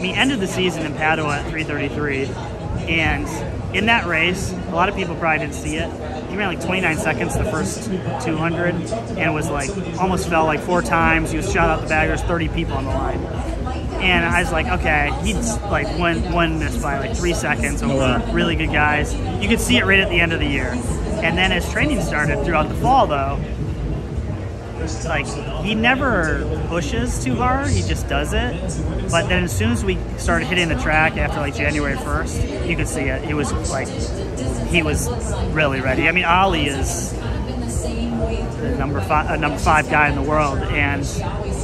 He ended the season in Padua at 3:33, and in that race, a lot of people probably didn't see it. He ran like 29 seconds the first 200, and it was like almost fell like four times. He was shot out the bag. There's 30 people on the line. And I was like, okay, he's like won won this by like three seconds oh, over really good guys. You could see it right at the end of the year. And then as training started throughout the fall, though, like he never pushes too hard. He just does it. But then as soon as we started hitting the track after like January first, you could see it. He was like, he was really ready. I mean, Ollie is number five, uh, number five guy in the world, and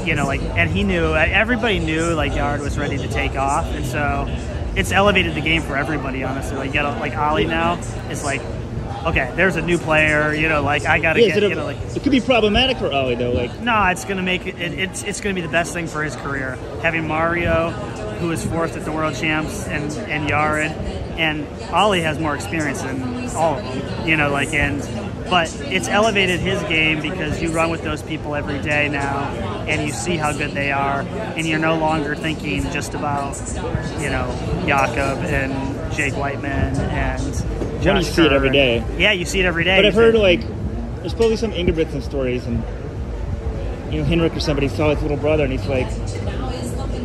you know, like, and he knew. Everybody knew like Yared was ready to take off, and so it's elevated the game for everybody. Honestly, like, you like Ollie now is like, okay, there's a new player. You know, like I gotta Yeah, get, you know, like. it could be problematic for Ollie though. Like No, it's gonna make it, it. It's it's gonna be the best thing for his career. Having Mario, who was fourth at the World Champs, and and Yared, and Ollie has more experience than all of them. You know, like and but it's elevated his game because you run with those people every day now, and you see how good they are, and you're no longer thinking just about you know Jakob and Jake Wightman and. When you see it every Kerr. day. Yeah, you see it every day. But I've heard think- like there's probably some Ingebrigtsen stories and you know, Henrik or somebody saw his little brother and he's like,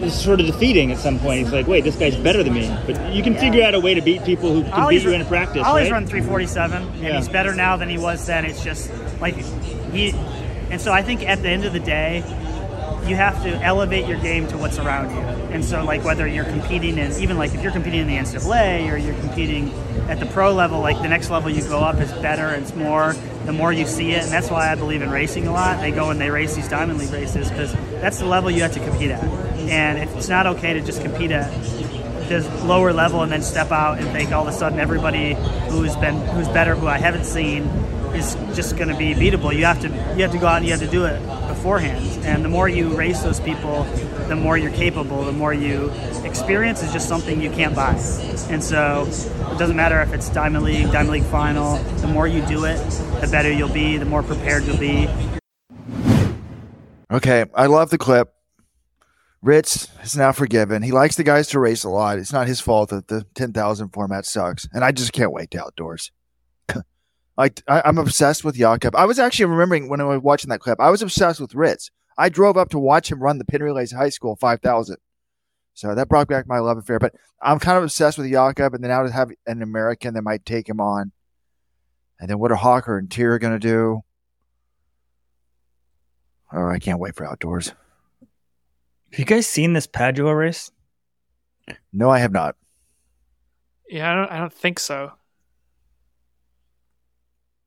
it's sort of defeating at some point. He's like, wait, this guy's better than me. But you can figure out a way to beat people who can beat you in practice. Always right? run 347, and Yeah. he's better now than he was then. It's just like he, and so I think at the end of the day, you have to elevate your game to what's around you. And so, like whether you're competing in, even like if you're competing in the NCAA or you're competing at the pro level, like the next level you go up is better and it's more. The more you see it, and that's why I believe in racing a lot. They go and they race these Diamond League races because that's the level you have to compete at. And it's not okay to just compete at this lower level and then step out and think all of a sudden everybody who's been who's better who I haven't seen is just going to be beatable. You have to you have to go out and you have to do it beforehand. And the more you race those people, the more you're capable. The more you experience is just something you can't buy. And so it doesn't matter if it's Diamond League, Diamond League Final. The more you do it, the better you'll be. The more prepared you'll be. Okay, I love the clip. Ritz is now forgiven. He likes the guys to race a lot. It's not his fault that the 10,000 format sucks. And I just can't wait to outdoors. Like, I, I'm obsessed with Jakob. I was actually remembering when I was watching that clip, I was obsessed with Ritz. I drove up to watch him run the Penn Relays High School 5000. So that brought back my love affair. But I'm kind of obsessed with Jakob. And then now to have an American that might take him on. And then what are Hocker and Teare going to do? Oh, I can't wait for outdoors. Have you guys seen this Padua race? No, I have not. Yeah, I don't, I don't think so.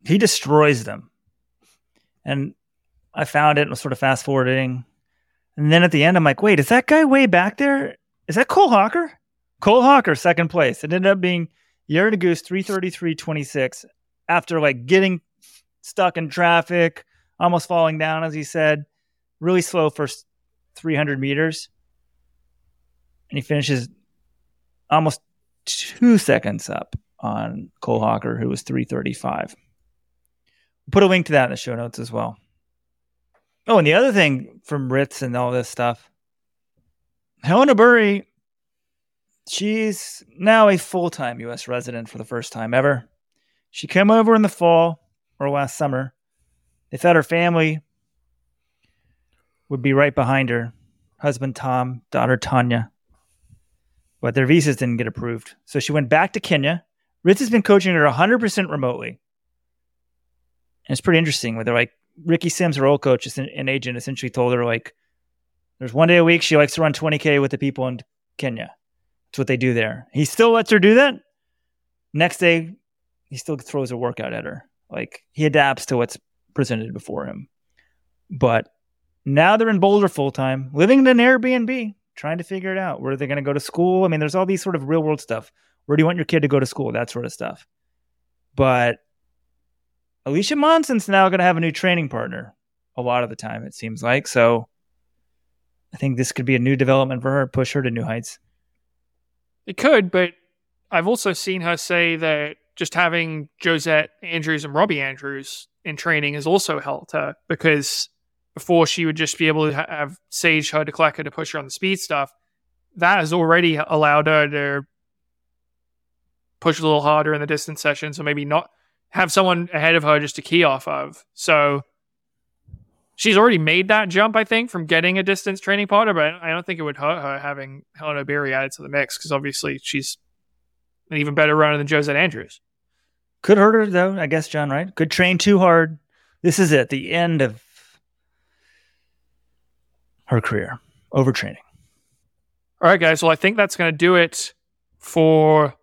He destroys them. And I found it and was sort of fast forwarding. And then at the end, I'm like, wait, is that guy way back there? Is that Cole Hocker? Cole Hocker, second place. It ended up being Yared Nuguse 333.26 after like getting stuck in traffic, almost falling down, as he said. Really slow first 300 meters. And he finishes almost two seconds up on Cole Hocker, who was 335. Put a link to that in the show notes as well. Oh, and the other thing from Ritz and all this stuff, Hellen Obiri, she's now a full time U.S. resident for the first time ever. She came over in the fall or last summer. They thought her family would be right behind her husband Tom, daughter Tanya. But their visas didn't get approved. So she went back to Kenya. Ritz has been coaching her 100% remotely. And it's pretty interesting where they're like, Ricky Simms, her old coach an agent, essentially told her, like, there's one day a week she likes to run 20K with the people in Kenya. That's what they do there. He still lets her do that. Next day, he still throws a workout at her. Like, he adapts to what's presented before him. But now they're in Boulder full time, living in an Airbnb, trying to figure it out. Where are they going to go to school? I mean, there's all these sort of real world stuff. Where do you want your kid to go to school? That sort of stuff. But Alicia Monson's now going to have a new training partner a lot of the time, it seems like. So I think this could be a new development for her, push her to new heights. It could, but I've also seen her say that just having Josette Andrews and Robby Andrews in training has also helped her because before she would just be able to have Sage her to to push her on the speed stuff. That has already allowed her to push a little harder in the distance sessions, or maybe not have someone ahead of her just to key off of. So she's already made that jump, I think, from getting a distance training partner, but I don't think it would hurt her having Hellen Obiri added to the mix because obviously she's an even better runner than Josette Andrews. Could hurt her though, I guess, John, right? Could train too hard. This is it, the end of her career. Overtraining. All right, guys. Well, I think that's going to do it for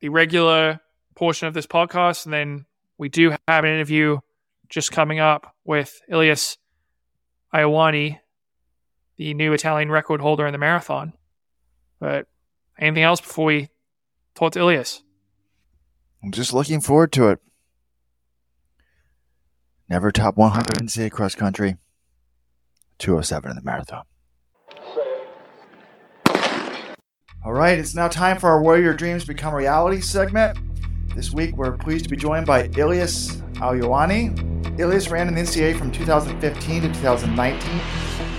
the regular portion of this podcast. And then we do have an interview just coming up with Iliass Aouani, the new Italian record holder in the marathon. But anything else before we talk to Iliass? I'm just looking forward to it. Never top 100 in city cross country. 207 in the marathon. All right, it's now time for our Where Your Dreams Become Reality segment. This week, we're pleased to be joined by Iliass Aouani. Iliass ran in the NCAA from 2015 to 2019,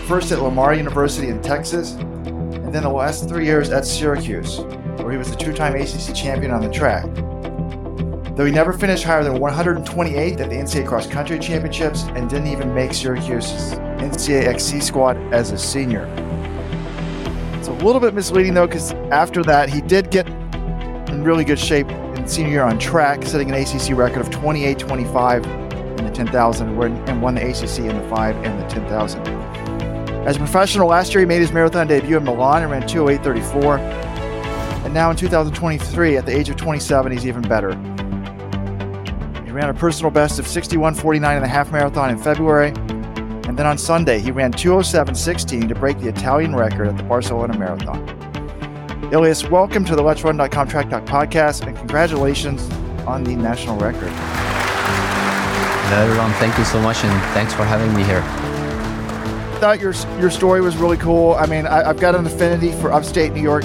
first at Lamar University in Texas, and then the last three years at Syracuse, where he was the two time ACC champion on the track. Though he never finished higher than 128th at the NCAA Cross Country Championships and didn't even make Syracuse NCAA XC squad as a senior. It's a little bit misleading though, because after that, he did get in really good shape senior year on track, setting an ACC record of 28 25 in the 10,000 and won the ACC in the 5 and the 10,000. As a professional, last year he made his marathon debut in Milan and ran 208.34. And now in 2023, at the age of 27, he's even better. He ran a personal best of 61.49 in the half marathon in February. And then on Sunday, he ran 207.16 to break the Italian record at the Barcelona Marathon. Iliass, welcome to the LetsRun.com Track Talk podcast and congratulations on the national record. Hello, everyone. Um, thank you so much and thanks for having me here I thought your your story was really cool. I mean, I, have got an affinity for upstate New York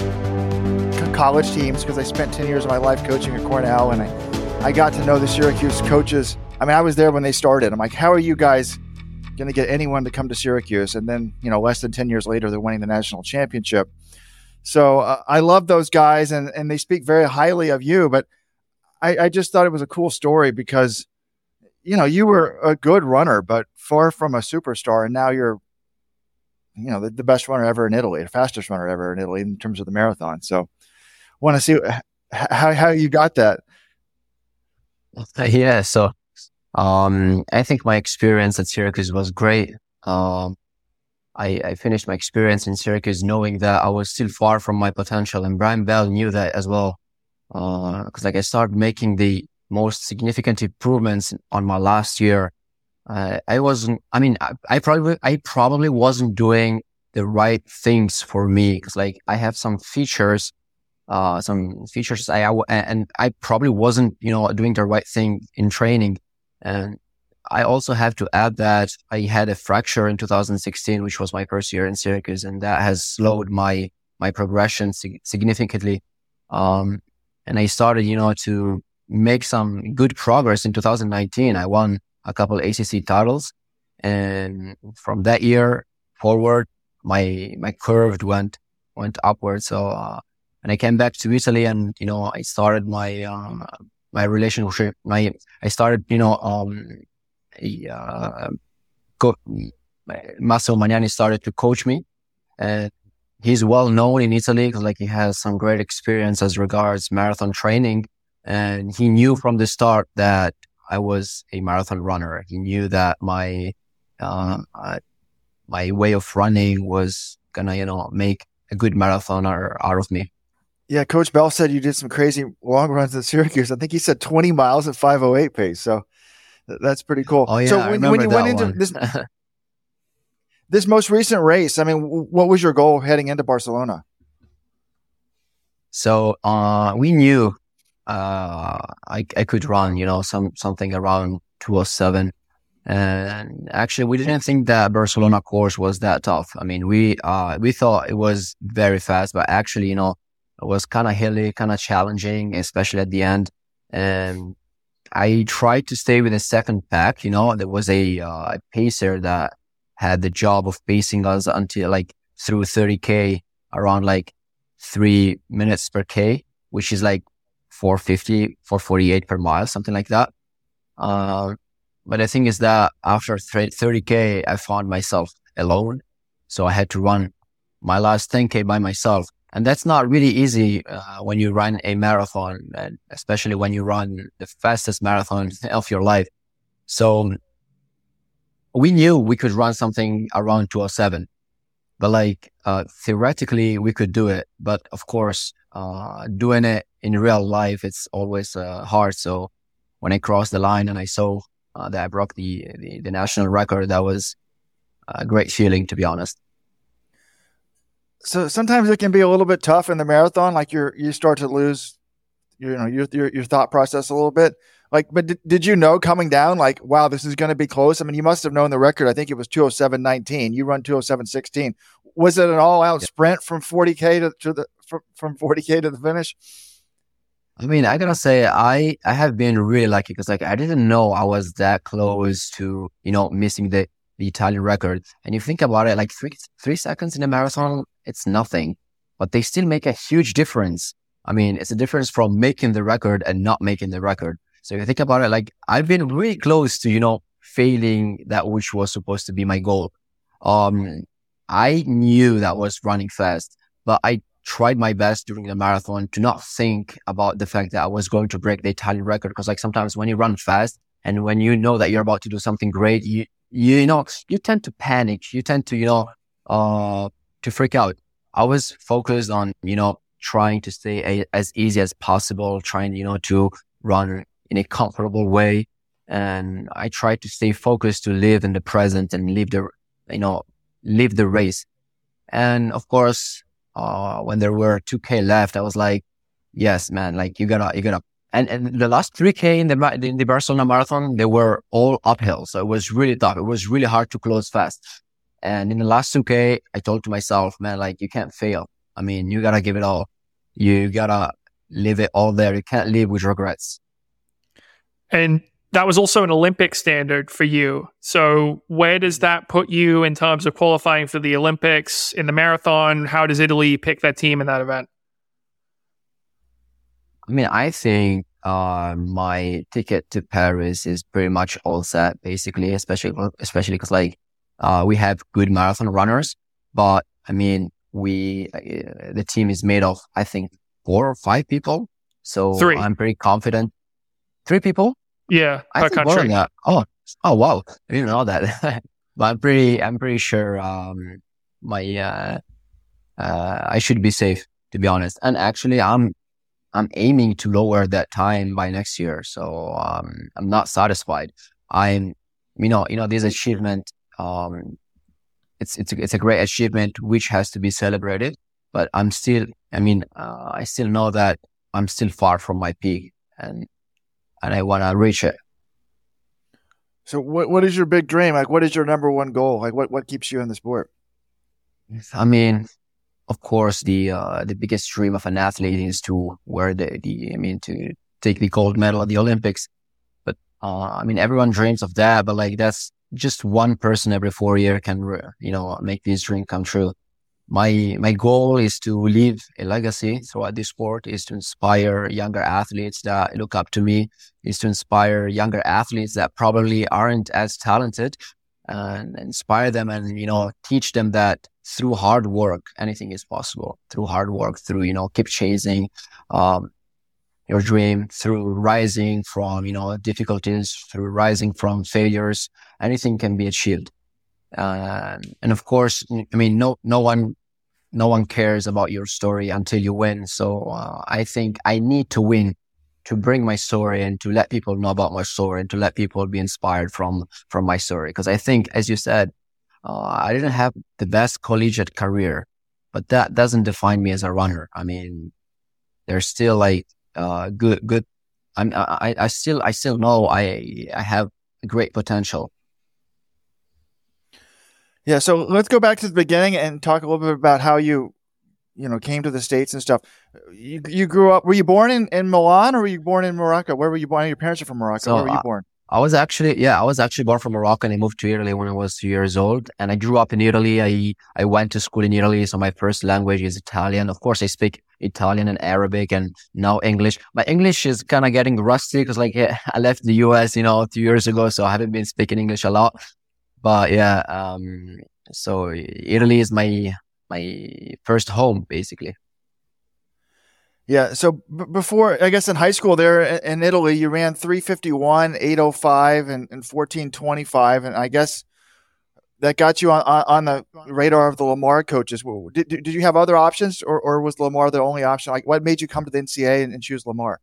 college teams because I spent ten years of my life coaching at Cornell, and I, I got to know the Syracuse coaches. I mean, I was there when they started. I'm like, how are you guys going to get anyone to come to Syracuse? And then, you know, less than ten years later, they're winning the national championship. So uh, I love those guys, and and they speak very highly of you. But I, I just thought it was a cool story because you know, you were a good runner, but far from a superstar, and now you're you know, the, the best runner ever in Italy, the fastest runner ever in Italy in terms of the marathon. So, want to see how how you got that. Yeah, so um, I think my experience at Syracuse was great. Um, I, I finished my experience in Syracuse knowing that I was still far from my potential, and Brien Bell knew that as well. Because uh, like I started making the most significant improvements on my last year uh, I wasn't, I mean, I, I, probably, I probably wasn't doing the right things for me. Cause like I have some features, uh, some features I, I, and I probably wasn't, you know, doing the right thing in training. And I also have to add that I had a fracture in 2016, which was my first year in Syracuse, and that has slowed my, my progression sig- significantly. Um, and I started, you know, to make some good progress in 2019. I won a couple ACC titles. And from that year forward, my, my curve went, went upward. So, uh, and I came back to Italy and, you know, I started my, um, my relationship, my, I started, you know, um, uh, co- Massimo Magnani started to coach me and he's well known in Italy because like he has some great experience as regards marathon training. And he knew from the start that I was a marathon runner. He knew that my uh, uh, my way of running was gonna, you know, make a good marathoner out of me. Yeah, Coach Bell said you did some crazy long runs in Syracuse. I think he said 20 miles at 508 pace. So that's pretty cool. Oh yeah, so when, when you went into one. this this most recent race, I mean, what was your goal heading into Barcelona? So uh, we knew uh, I, I could run, you know, some, something around 207. And actually, we didn't think that Barcelona course was that tough. I mean, we, uh, we thought it was very fast, but actually, you know, it was kind of hilly, kind of challenging, especially at the end. And I tried to stay with the second pack. You know, there was a, uh, a pacer that had the job of pacing us until like through 30k around like three minutes per k, which is like 450, 448 per mile, something like that. Uh, but the thing is that after 30K, I found myself alone. So I had to run my last 10K by myself. And that's not really easy uh, when you run a marathon, and especially when you run the fastest marathon of your life. So we knew we could run something around 207, but like uh, theoretically we could do it. But of course, uh, doing it in real life, it's always uh, hard. So when I crossed the line and I saw uh, that I broke the, the, the national record, that was a great feeling, to be honest. So sometimes it can be a little bit tough in the marathon. Like you you start to lose, you know, your, your, your thought process a little bit. Like, but did, did you know coming down, like, wow, this is going to be close? I mean, you must have known the record. I think it was 207.19. You run 207.16. Was it an all out yeah. sprint from 40K to, to the, from, from 40K to the finish? I mean, I gotta say, I I have been really lucky because like I didn't know I was that close to you know missing the the Italian record. And you think about it, like three three seconds in a marathon, it's nothing, but they still make a huge difference. I mean, it's a difference from making the record and not making the record. So if you think about it, like I've been really close to you know failing that which was supposed to be my goal. Um, I knew that was running fast, but I tried my best during the marathon to not think about the fact that I was going to break the Italian record. Because like sometimes when you run fast and when you know that you're about to do something great, you, you know, you tend to panic. You tend to, you know, uh, to freak out. I was focused on, you know, trying to stay a, as easy as possible, trying, you know, to run in a comfortable way. And I tried to stay focused to live in the present and live the, you know, live the race. And of course, uh, when there were 2K left, I was like, yes, man, like you gotta, you gotta. And, and the last 3K in the, in the Barcelona marathon, they were all uphill. So it was really tough. It was really hard to close fast. And in the last 2K, I told to myself, man, like you can't fail. I mean, you gotta give it all. You gotta live it all there. You can't live with regrets. And that was also an Olympic standard for you. So where does that put you in terms of qualifying for the Olympics in the marathon? How does Italy pick that team in that event? I mean, I think uh, my ticket to Paris is pretty much all set, basically, especially especially because like uh, we have good marathon runners, but I mean, we uh, the team is made of I think four or five people, so Three. I'm pretty confident. Three people. Yeah, I think more country. than that. Oh, oh wow! I didn't know that. but I'm pretty, I'm pretty sure um, my uh, uh, I should be safe to be honest. And actually, I'm I'm aiming to lower that time by next year. So um, I'm not satisfied. I'm, you know, you know, this achievement. Um, it's it's a, it's a great achievement which has to be celebrated. But I'm still, I mean, uh, I still know that I'm still far from my peak, and and I want to reach it. So what what is your big dream? Like what is your number one goal? Like what what keeps you in the sport? I mean, of course, the uh, the biggest dream of an athlete is to wear the, the I mean to take the gold medal at the Olympics. But uh, I mean, everyone dreams of that, but like that's just one person every four year can you know make this dream come true. My my goal is to leave a legacy throughout this sport. Is to inspire younger athletes that look up to me. Is to inspire younger athletes that probably aren't as talented, and inspire them and you know teach them that through hard work anything is possible through hard work through you know keep chasing um, your dream through rising from you know difficulties through rising from failures anything can be achieved. Uh, and of course i mean no no one no one cares about your story until you win. So uh, i think i need to win to bring my story and to let people know about my story and to let people be inspired from from my story. Because i think as you said uh, I didn't have the best collegiate career, but that doesn't define me as a runner. I mean, there's still like uh, good, good. I'm, I, I still, I still know I, I have great potential. Yeah. So let's go back to the beginning and talk a little bit about how you, you know, came to the states and stuff. You, you grew up. Were you born in, in Milan or were you born in Morocco? Where were you born? Your parents are from Morocco. So, Where were you uh, born? I was actually, yeah, I was actually born from Morocco and I moved to Italy when I was two years old. And I grew up in Italy. I, I went to school in Italy. So my first language is Italian. Of course, I speak Italian and Arabic and now English. My English is kind of getting rusty because like I left the US, you know, two years ago. So I haven't been speaking English a lot. But yeah, um, so Italy is my, my first home basically. Yeah. So b- before, I guess in high school there in Italy, you ran 351, 805, and, and 1425. And I guess that got you on, on the radar of the Lamar coaches. Did, did you have other options or, or was Lamar the only option? Like what made you come to the NCAA and, and choose Lamar?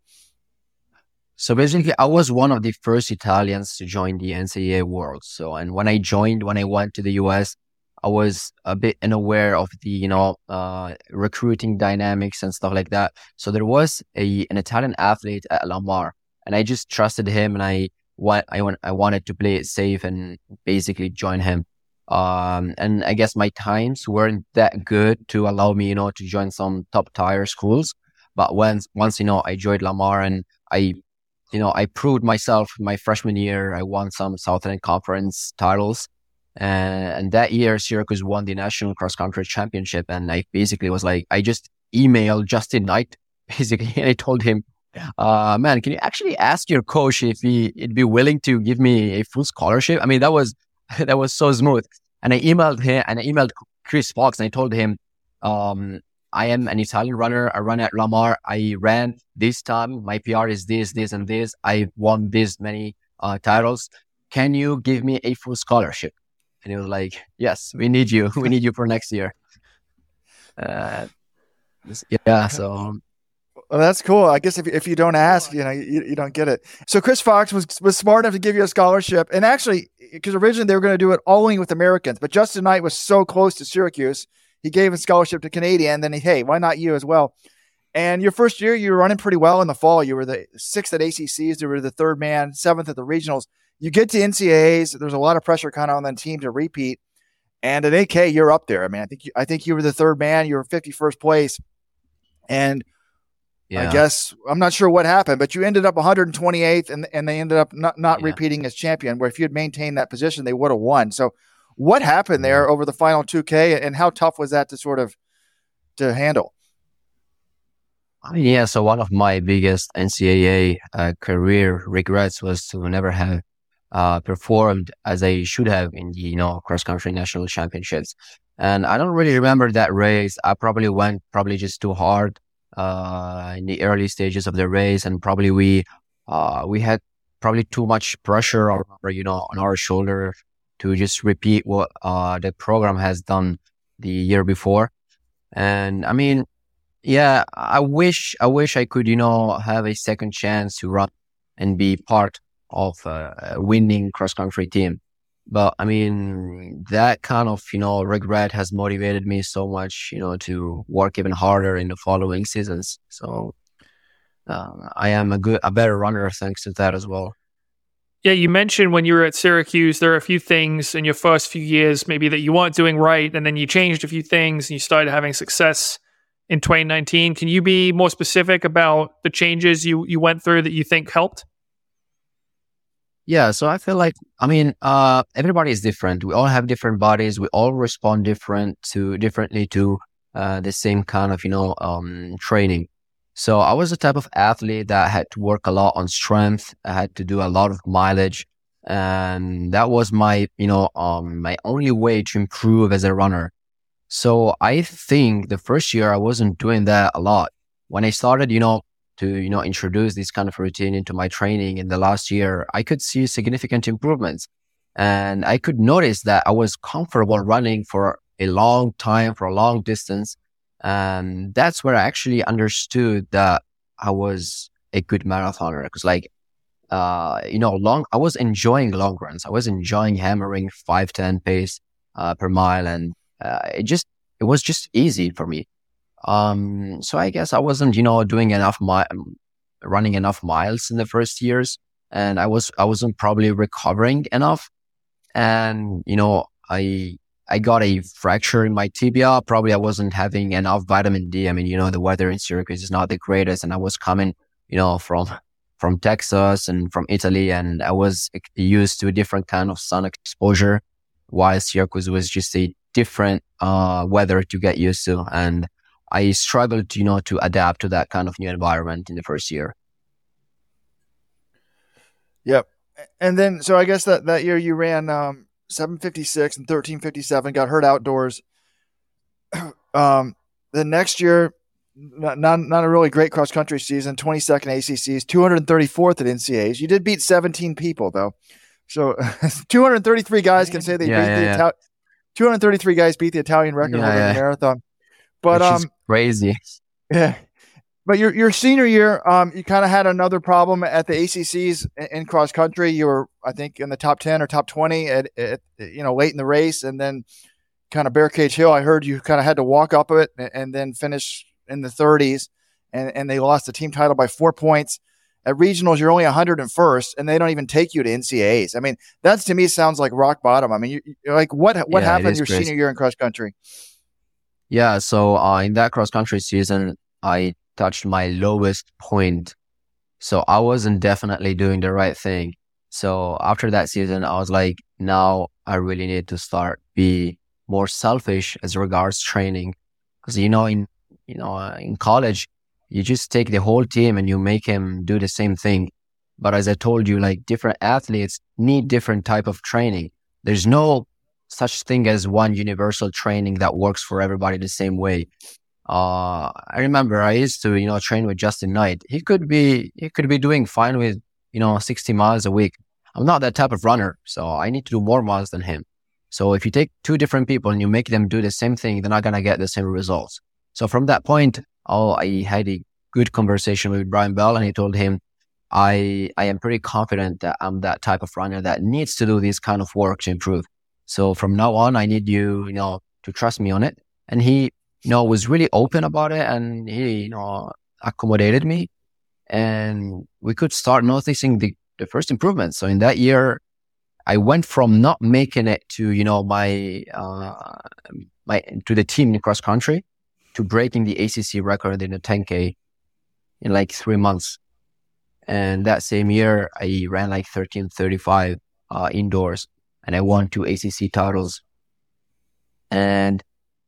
So basically, I was one of the first Italians to join the NCAA world. So, and when I joined, when I went to the US, I was a bit unaware of the, you know, uh, recruiting dynamics and stuff like that. So there was a, an Italian athlete at Lamar and I just trusted him and I want, I want, I wanted to play it safe and basically join him. Um, and I guess my times weren't that good to allow me, you know, to join some top tier schools. But once, once, you know, I joined Lamar and I, you know, I proved myself my freshman year. I won some Southern Conference titles. Uh, and that year, Syracuse won the national cross country championship. And I basically was like, I just emailed Justin Knight, basically, and I told him, uh, man, can you actually ask your coach if he, would be willing to give me a full scholarship? I mean, that was, that was so smooth. And I emailed him and I emailed Chris Fox and I told him, um, I am an Italian runner. I run at Lamar. I ran this time. My PR is this, this, and this. I won this many uh, titles. Can you give me a full scholarship? And he was like, Yes, we need you. We need you for next year. Uh, yeah. So well, that's cool. I guess if, if you don't ask, you know, you, you don't get it. So Chris Fox was was smart enough to give you a scholarship, and actually, because originally they were going to do it only with Americans, but Justin Knight was so close to Syracuse, he gave a scholarship to Canadian. And then he, hey, why not you as well? And your first year, you were running pretty well in the fall. You were the sixth at ACCs. You were the third man, seventh at the regionals. You get to NCAAs. There's a lot of pressure kind of on the team to repeat. And at AK, you're up there. I mean, I think you, I think you were the third man. You were 51st place, and yeah. I guess I'm not sure what happened, but you ended up 128th, and and they ended up not not yeah. repeating as champion. Where if you had maintained that position, they would have won. So, what happened there over the final 2K, and how tough was that to sort of to handle? Yeah, so one of my biggest NCAA uh, career regrets was to never have uh, performed as I should have in the you know cross country national championships. And I don't really remember that race. I probably went probably just too hard uh, in the early stages of the race, and probably we uh, we had probably too much pressure or you know on our shoulder to just repeat what uh, the program has done the year before. And I mean, yeah, I wish I wish I could you know have a second chance to run and be part of a winning cross country team. But I mean, that kind of, you know, regret has motivated me so much, you know, to work even harder in the following seasons. So uh, I am a good, a better runner thanks to that as well. Yeah, you mentioned when you were at Syracuse, there are a few things in your first few years maybe that you weren't doing right, and then you changed a few things and you started having success in 2019. Can you be more specific about the changes you you went through that you think helped? Yeah, so I feel like I mean, uh, everybody is different. We all have different bodies. We all respond different to differently to uh, the same kind of you know um, training. So I was the type of athlete that had to work a lot on strength. I had to do a lot of mileage, and that was my you know um, my only way to improve as a runner. So I think the first year I wasn't doing that a lot. When I started, you know, to you know introduce this kind of routine into my training in the last year, I could see significant improvements, and I could notice that I was comfortable running for a long time, for a long distance, and that's where I actually understood that I was a good marathoner because like uh, you know, long, I was enjoying long runs. I was enjoying hammering 5, 10 pace, uh, per mile. And, uh, it just, it was just easy for me. Um, so I guess I wasn't, you know, doing enough mi- running enough miles in the first years, and I was I wasn't probably recovering enough, and you know I I got a fracture in my tibia. Probably I wasn't having enough vitamin D. I mean, you know, the weather in Syracuse is not the greatest, and I was coming, you know, from from Texas and from Italy, and I was used to a different kind of sun exposure, while Syracuse was just a different uh, weather to get used to, and I struggled, you know, to adapt to that kind of new environment in the first year. Yep. And then, so I guess that, that year you ran um, 756 and 1357, got hurt outdoors. um, the next year, not, not, not a really great cross country season, 22nd ACCs, 234th at NCAAs. You did beat 17 people, though. So 233 guys can say they yeah, beat yeah, the yeah. Italian. 233 guys beat the Italian record yeah, yeah. the marathon. But um, crazy. Yeah. But your your senior year, um, you kind of had another problem at the ACCs in cross country. You were, I think, in the top ten or top twenty at, at you know late in the race, and then kind of Bear Cage Hill. I heard you kind of had to walk up it and, and then finish in the 30s, and and they lost the team title by four points. At regionals, you're only 101st, and they don't even take you to NCAAs. I mean, that's to me sounds like rock bottom. I mean, you, like what what yeah, happened your crazy. senior year in cross country? Yeah, so uh, in that cross country season, I touched my lowest point. So I wasn't definitely doing the right thing. So after that season, I was like, now I really need to start be more selfish as regards training. Cause you know, in, you know, uh, in college, you just take the whole team and you make him do the same thing. But as I told you, like different athletes need different type of training. There's no such thing as one universal training that works for everybody the same way. Uh, I remember I used to, you know, train with Justin Knight. He could be, he could be doing fine with, you know, 60 miles a week. I'm not that type of runner, so I need to do more miles than him. So if you take two different people and you make them do the same thing, they're not going to get the same results. So from that point, oh, I had a good conversation with Brien Bell and he told him, I, I am pretty confident that I'm that type of runner that needs to do this kind of work to improve. So from now on, I need you, you know, to trust me on it. And he, you know, was really open about it and he, you know, accommodated me and we could start noticing the, the first improvements. So in that year, I went from not making it to, you know, my, uh, my, to the team in cross country to breaking the ACC record in the 10K in like three months. And that same year, I ran like 1335 uh, indoors and I won two ACC titles. And,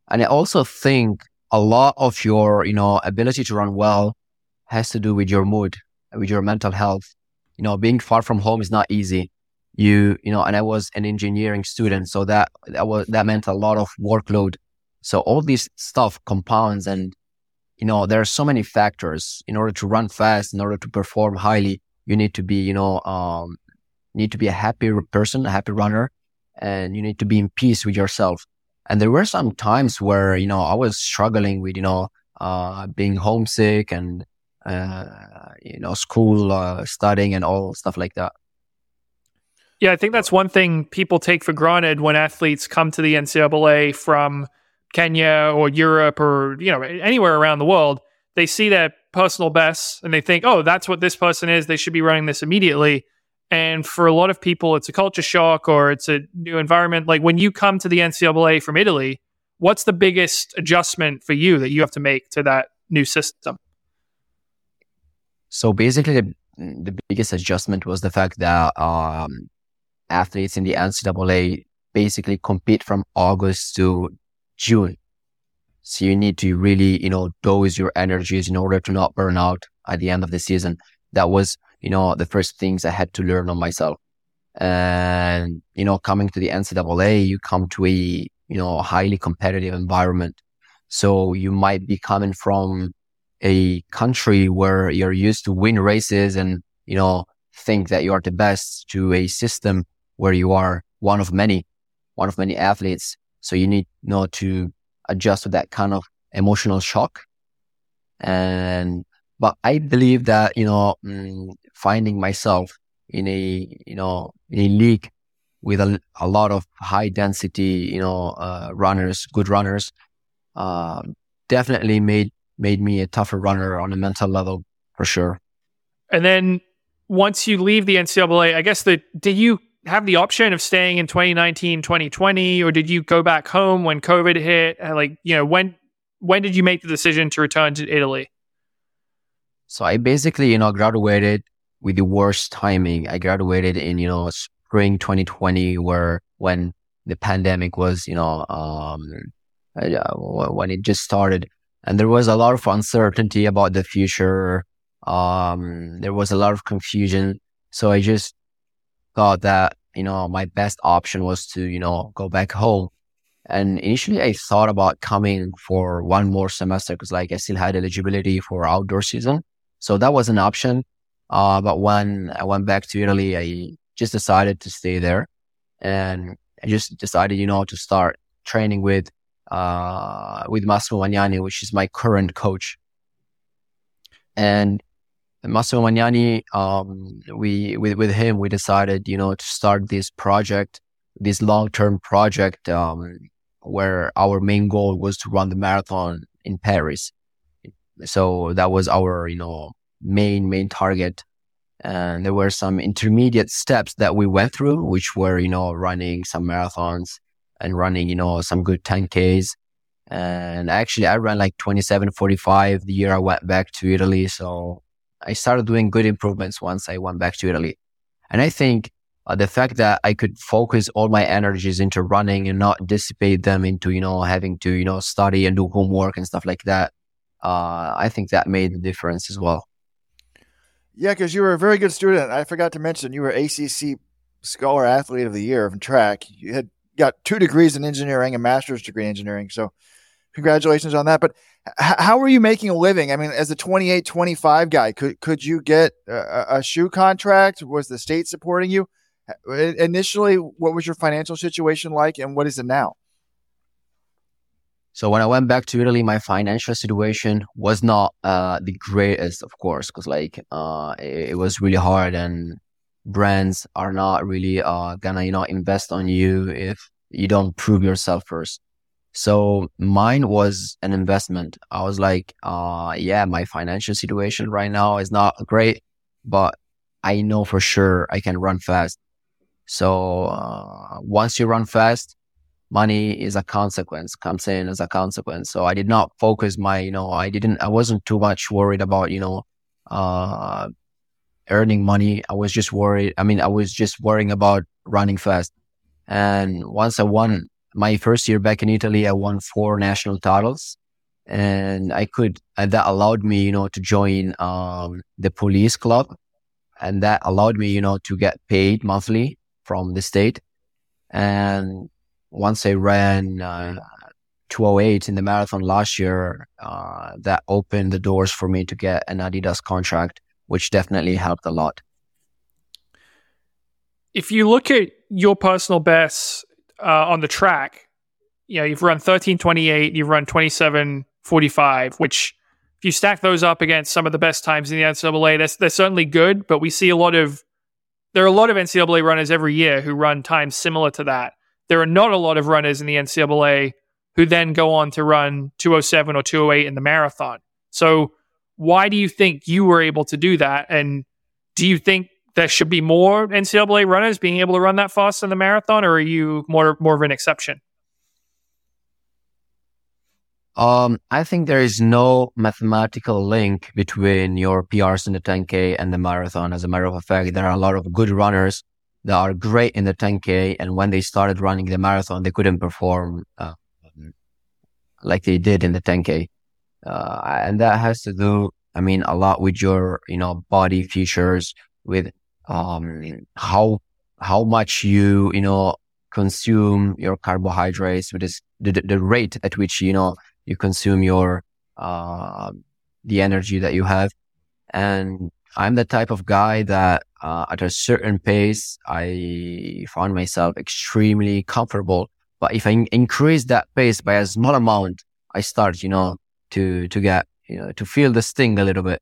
and I also think a lot of your, you know, ability to run well has to do with your mood, with your mental health. You know, being far from home is not easy. You, you know, and I was an engineering student. So that, that was, that meant a lot of workload. So all this stuff compounds and, you know, there are so many factors in order to run fast, in order to perform highly. You need to be, you know, um, need to be a happy person, a happy runner, and you need to be in peace with yourself. And there were some times where, you know, I was struggling with, you know, uh, being homesick and, uh, you know, school, uh, studying and all stuff like that. Yeah, I think that's one thing people take for granted when athletes come to the NCAA from Kenya or Europe or, you know, anywhere around the world. They see their personal bests and they think, oh, that's what this person is. They should be running this immediately. And for a lot of people, it's a culture shock or it's a new environment. Like when you come to the NCAA from Italy, what's the biggest adjustment for you that you have to make to that new system? So basically, the, the biggest adjustment was the fact that um, athletes in the NCAA basically compete from August to June. So you need to really, you know, dose your energies in order to not burn out at the end of the season. That was you know, the first things I had to learn on myself. And, you know, coming to the NCAA, you come to a, you know, highly competitive environment. So you might be coming from a country where you're used to win races and, you know, think that you are the best to a system where you are one of many, one of many athletes. So you need, you know, to adjust to that kind of emotional shock. And but I believe that, you know, mm, finding myself in a, you know, in a league with a, a lot of high density, you know, uh, runners, good runners, uh, definitely made, made me a tougher runner on a mental level for sure. And then once you leave the NCAA, I guess that did you have the option of staying in 2019, 2020, or did you go back home when COVID hit? Like, you know, when when did you make the decision to return to Italy? So I basically, you know, graduated with the worst timing. I graduated in, you know, spring 2020, where when the pandemic was, you know, um, uh, when it just started, and there was a lot of uncertainty about the future. Um, there was a lot of confusion. So I just thought that, you know, my best option was to, you know, go back home. And initially I thought about coming for one more semester because like I still had eligibility for outdoor season. So that was an option. Uh, but when I went back to Italy, I just decided to stay there and I just decided, you know, to start training with, uh, with Massimo Magnani, which is my current coach. And Massimo Magnani, um, we, with, with him, we decided, you know, to start this project, this long-term project, um, where our main goal was to run the marathon in Paris. So that was our, you know, main, main target. And there were some intermediate steps that we went through, which were, you know, running some marathons and running, you know, some good 10Ks. And actually I ran like 2745 the year I went back to Italy. So I started doing good improvements once I went back to Italy. And I think uh, the fact that I could focus all my energies into running and not dissipate them into, you know, having to, you know, study and do homework and stuff like that uh, I think that made the difference as well. Yeah, because you were a very good student. I forgot to mention you were ACC Scholar Athlete of the Year from track. You had got two degrees in engineering, a master's degree in engineering. So congratulations on that. But h- how are you making a living? I mean, as a 28, 25 guy, could, could you get a, a shoe contract? Was the state supporting you? Initially, what was your financial situation like and what is it now? So when I went back to Italy, my financial situation was not uh, the greatest, of course, because like uh, it, it, was really hard, and brands are not really uh, gonna you know invest on you if you don't prove yourself first. So mine was an investment. I was like, uh, yeah, my financial situation right now is not great, but I know for sure I can run fast. So uh, once you run fast, money is a consequence, comes in as a consequence. So I did not focus my, you know, I didn't, I wasn't too much worried about, you know, uh, earning money. I was just worried. I mean, I was just worrying about running fast. And once I won my first year back in Italy, I won four national titles and I could, and that allowed me, you know, to join, um, the police club. And that allowed me, you know, to get paid monthly from the state. And once I ran uh, 208 in the marathon last year, uh, that opened the doors for me to get an Adidas contract, which definitely helped a lot. If you look at your personal bests uh, on the track, you know, you've run 1328, you've run 2745, which if you stack those up against some of the best times in the NCAA, that's, they're certainly good, but we see a lot of, there are a lot of NCAA runners every year who run times similar to that there are not a lot of runners in the NCAA who then go on to run 207 or 208 in the marathon. So, why do you think you were able to do that? And do you think there should be more NCAA runners being able to run that fast in the marathon, or are you more more of an exception? Um, I think there is no mathematical link between your PRs in the 10K and the marathon. As a matter of fact, there are a lot of good runners that are great in the 10K. And when they started running the marathon, they couldn't perform uh, like they did in the 10K. Uh, and that has to do, I mean, a lot with your, you know, body features, with um, how how much you, you know, consume your carbohydrates, with this, the, the rate at which, you know, you consume your, uh, the energy that you have. And I'm the type of guy that uh, at a certain pace, I found myself extremely comfortable. But if I increase that pace by a small amount, I start, you know, to, to get, you know, to feel the sting a little bit.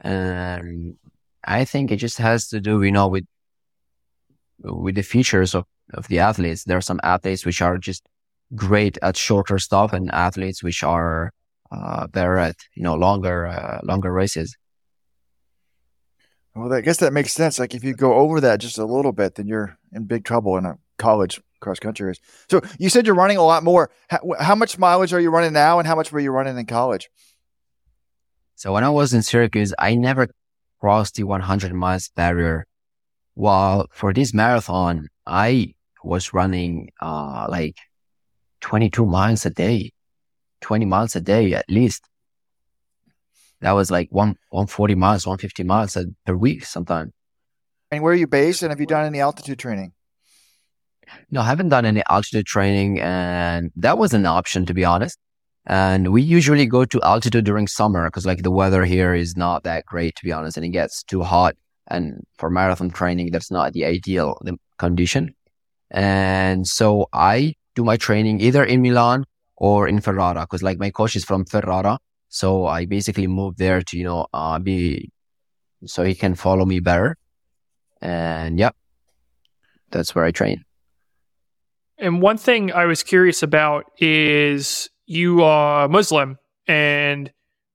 And I think it just has to do, you know, with, with the features of, of the athletes. There are some athletes which are just great at shorter stuff and athletes which are, uh, better at, you know, longer, uh, longer races. Well, I guess that makes sense. Like if you go over that just a little bit, then you're in big trouble in a college cross country race. So you said you're running a lot more. How, how, much mileage are you running now, and how much were you running in college? So when I was in Syracuse, I never crossed the 100 miles barrier. While for this marathon, I was running uh, like 22 miles a day, 20 miles a day at least that was like one 140 miles, 150 miles uh, per week sometimes. And where are you based? And have you done any altitude training? No, I haven't done any altitude training, and that was an option to be honest. And we usually go to altitude during summer because like the weather here is not that great to be honest, and it gets too hot. And for marathon training, that's not the ideal condition. And so I do my training either in Milan or in Ferrara because like my coach is from Ferrara. So I basically moved there to, you know, uh, be, so he can follow me better. And yeah, that's where I train. And one thing I was curious about is you are Muslim and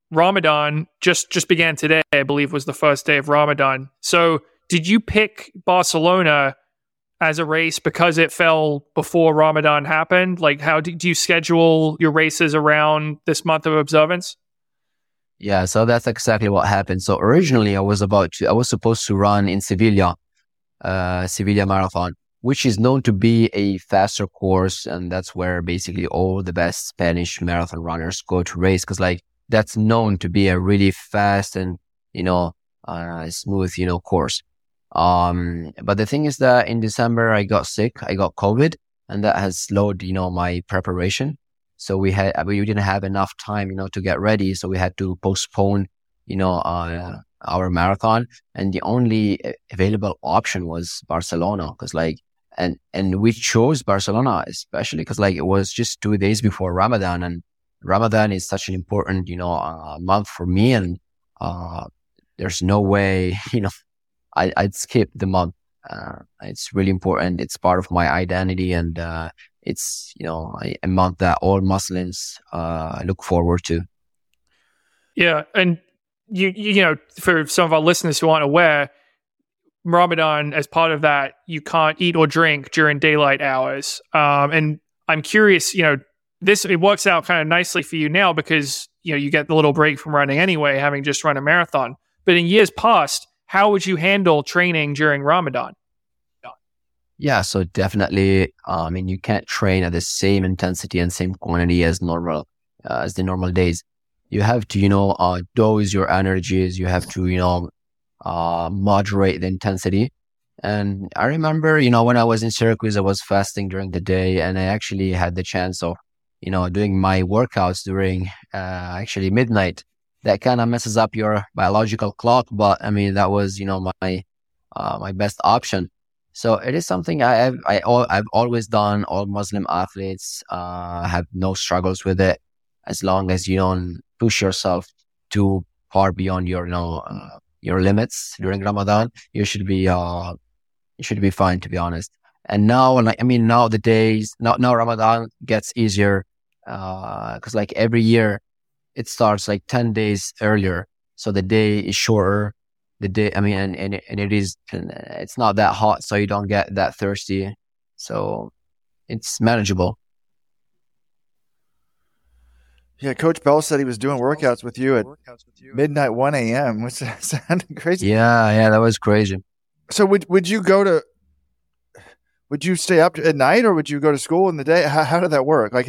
Ramadan just just began today, I believe was the first day of Ramadan. So did you pick Barcelona as a race because it fell before Ramadan happened? Like how do, do you schedule your races around this month of observance? Yeah, so that's exactly what happened. So originally I was about to, I was supposed to run in Sevilla, uh, Sevilla Marathon, which is known to be a faster course. And that's where basically all the best Spanish marathon runners go to race. Cause like that's known to be a really fast and, you know, uh, smooth, you know, course. Um, but the thing is that in December I got sick. I got COVID and that has slowed, you know, my preparation. So we had we didn't have enough time, you know, to get ready. So we had to postpone, you know, uh, our marathon, and the only available option was Barcelona because like and and we chose Barcelona especially because like it was just two days before Ramadan, and Ramadan is such an important you know uh, month for me, and uh, there's no way you know I, I'd skip the month. Uh, it's really important. It's part of my identity, and uh, it's you know a, month that all Muslims uh, look forward to. Yeah, and you you know for some of our listeners who aren't aware, Ramadan, as part of that, you can't eat or drink during daylight hours. Um, and I'm curious, you know, this it works out kind of nicely for you now because you know you get the little break from running anyway, having just run a marathon. But in years past, how would you handle training during Ramadan? Yeah, so definitely. Uh, I mean, you can't train at the same intensity and same quantity as normal uh, as the normal days. You have to, you know, uh, dose your energies. You have to, you know, uh, moderate the intensity. And I remember, you know, when I was in Syracuse, I was fasting during the day, and I actually had the chance of, you know, doing my workouts during uh, actually midnight. That kind of messes up your biological clock, but I mean, that was, you know, my uh, my best option. So it is something I have, I, I've always done. All Muslim athletes uh, have no struggles with it, as long as you don't push yourself too far beyond your, you know, uh, your limits during Ramadan, you should be uh you should be fine to be honest. And now, like I mean, now the days now now Ramadan gets easier because uh, like every year it starts like ten days earlier, so the day is shorter. The day, I mean, and and, and it is it's not that hot, so you don't get that thirsty. So it's manageable. Yeah, Coach Bell said he was doing workouts with you at midnight, one a.m., which sounded crazy. Yeah, yeah, that was crazy. So would would you go to? Would you stay up at night, or would you go to school in the day? How, how did that work? Like,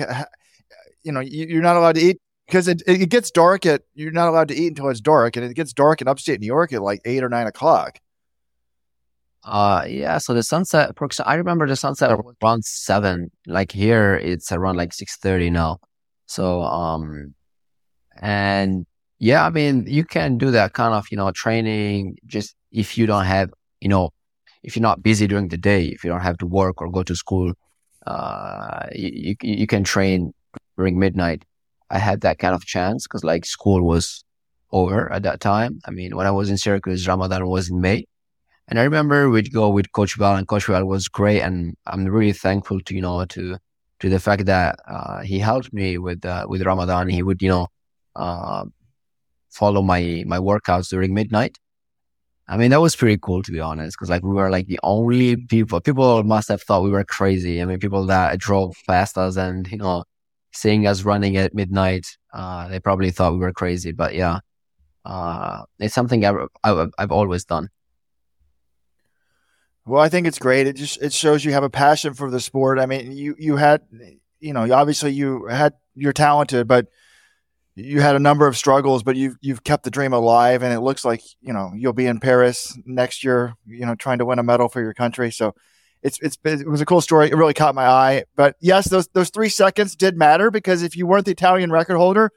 you know, you, are not allowed to eat because it, it gets dark at. You're not allowed to eat until it's dark, and it gets dark in upstate New York at like eight or nine o'clock. Uh, yeah. So the sunset, I remember the sunset around seven. Like here, it's around like six thirty now. So, um, and yeah, I mean, you can do that kind of, you know, training just if you don't have, you know, if you're not busy during the day, if you don't have to work or go to school, uh, you, you can train during midnight. I had that kind of chance because like school was over at that time. I mean, when I was in Syracuse, Ramadan was in May. And I remember we'd go with Coach Val, and Coach Val was great. And I'm really thankful to, you know, to, to the fact that uh, he helped me with uh, with Ramadan. He would, you know, uh, follow my my workouts during midnight. I mean, that was pretty cool to be honest, because like we were like the only people. People must have thought we were crazy. I mean, people that drove past us and you know, seeing us running at midnight, uh, they probably thought we were crazy. But yeah, uh, it's something I've, I've always done. Well, I think it's great. It just it shows you have a passion for the sport. I mean, you you had, you know, obviously you had you're talented, but you had a number of struggles, but you've you've kept the dream alive, and it looks like you know you'll be in Paris next year, you know, trying to win a medal for your country. So. It's, it's it was a cool story. It really caught my eye. But yes, those those three seconds did matter because if you weren't the Italian record holder,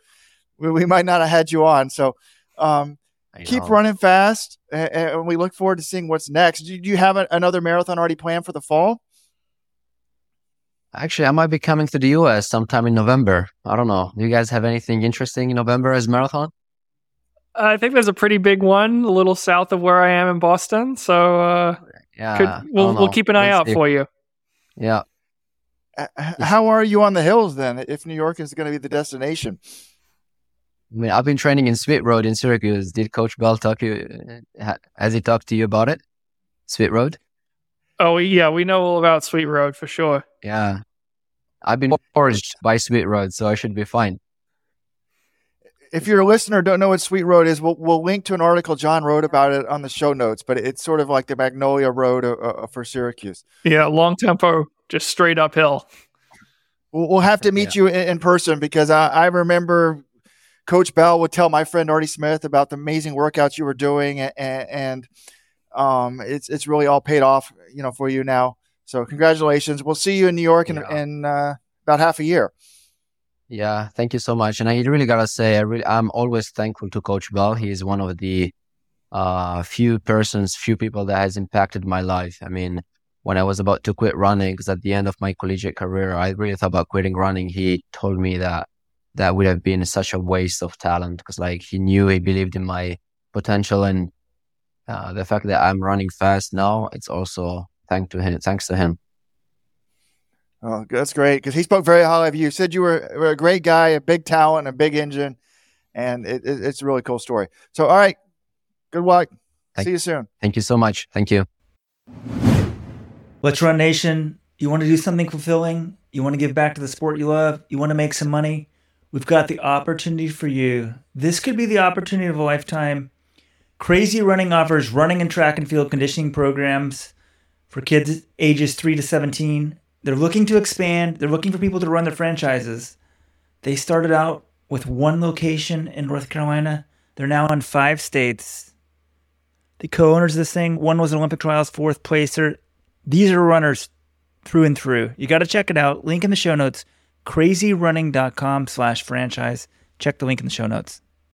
we, we might not have had you on. So um, keep running fast, and we look forward to seeing what's next. Do you have a, another marathon already planned for the fall? Actually, I might be coming to the US sometime in November. I don't know. Do you guys have anything interesting in November as marathon? I think there's a pretty big one a little south of where I am in Boston. So uh, yeah, could, we'll we'll keep an eye Let's out see. for you. Yeah. Uh, how are you on the hills then? If New York is going to be the destination? I mean, I've been training in Sweet Road in Syracuse. Did Coach Bell talk to you? Uh, has he talked to you about it? Sweet Road? Oh, yeah, we know all about Sweet Road for sure. Yeah. I've been forged by Sweet Road, so I should be fine. If you're a listener, don't know what Sweet Road is, we'll, we'll link to an article John wrote about it on the show notes, but it's sort of like the Magnolia Road uh, uh, for Syracuse. Yeah, long tempo, just straight uphill. We'll, we'll have to meet yeah. you in, in, person because I, I remember Coach Bell would tell my friend Artie Smith about the amazing workouts you were doing, and, and um, it's it's really all paid off, you know, for you now. So congratulations. We'll see you in New York in, Yeah. in uh, about half a year. Yeah, thank you so much. And I really gotta say, I really, I'm always thankful to Coach Bell. He's one of the uh, few persons, few people that has impacted my life. I mean, when I was about to quit running, because at the end of my collegiate career, I really thought about quitting running. He told me that that would have been such a waste of talent because, like, he knew he believed in my potential and uh, the fact that I'm running fast now. It's also thanks to him. Thanks to him. Oh, that's great because he spoke very highly of you. Said you were, were a great guy, a big talent, a big engine, and it, it, it's a really cool story. So, all right, good luck. Thank- See you soon. Thank you so much. Thank you. Let's Run Nation. You want to do something fulfilling? You want to give back to the sport you love? You want to make some money? We've got the opportunity for you. This could be the opportunity of a lifetime. Crazy Running offers running and track and field conditioning programs for kids ages 3 to 17. They're looking to expand, they're looking for people to run their franchises. They started out with one location in North Carolina. They're now in five states. The co-owners of this thing, one was an Olympic trials fourth placer. These are runners through and through. You got to check it out. Link in the show notes. Crazyrunning.com slash franchise. Check the link in the show notes.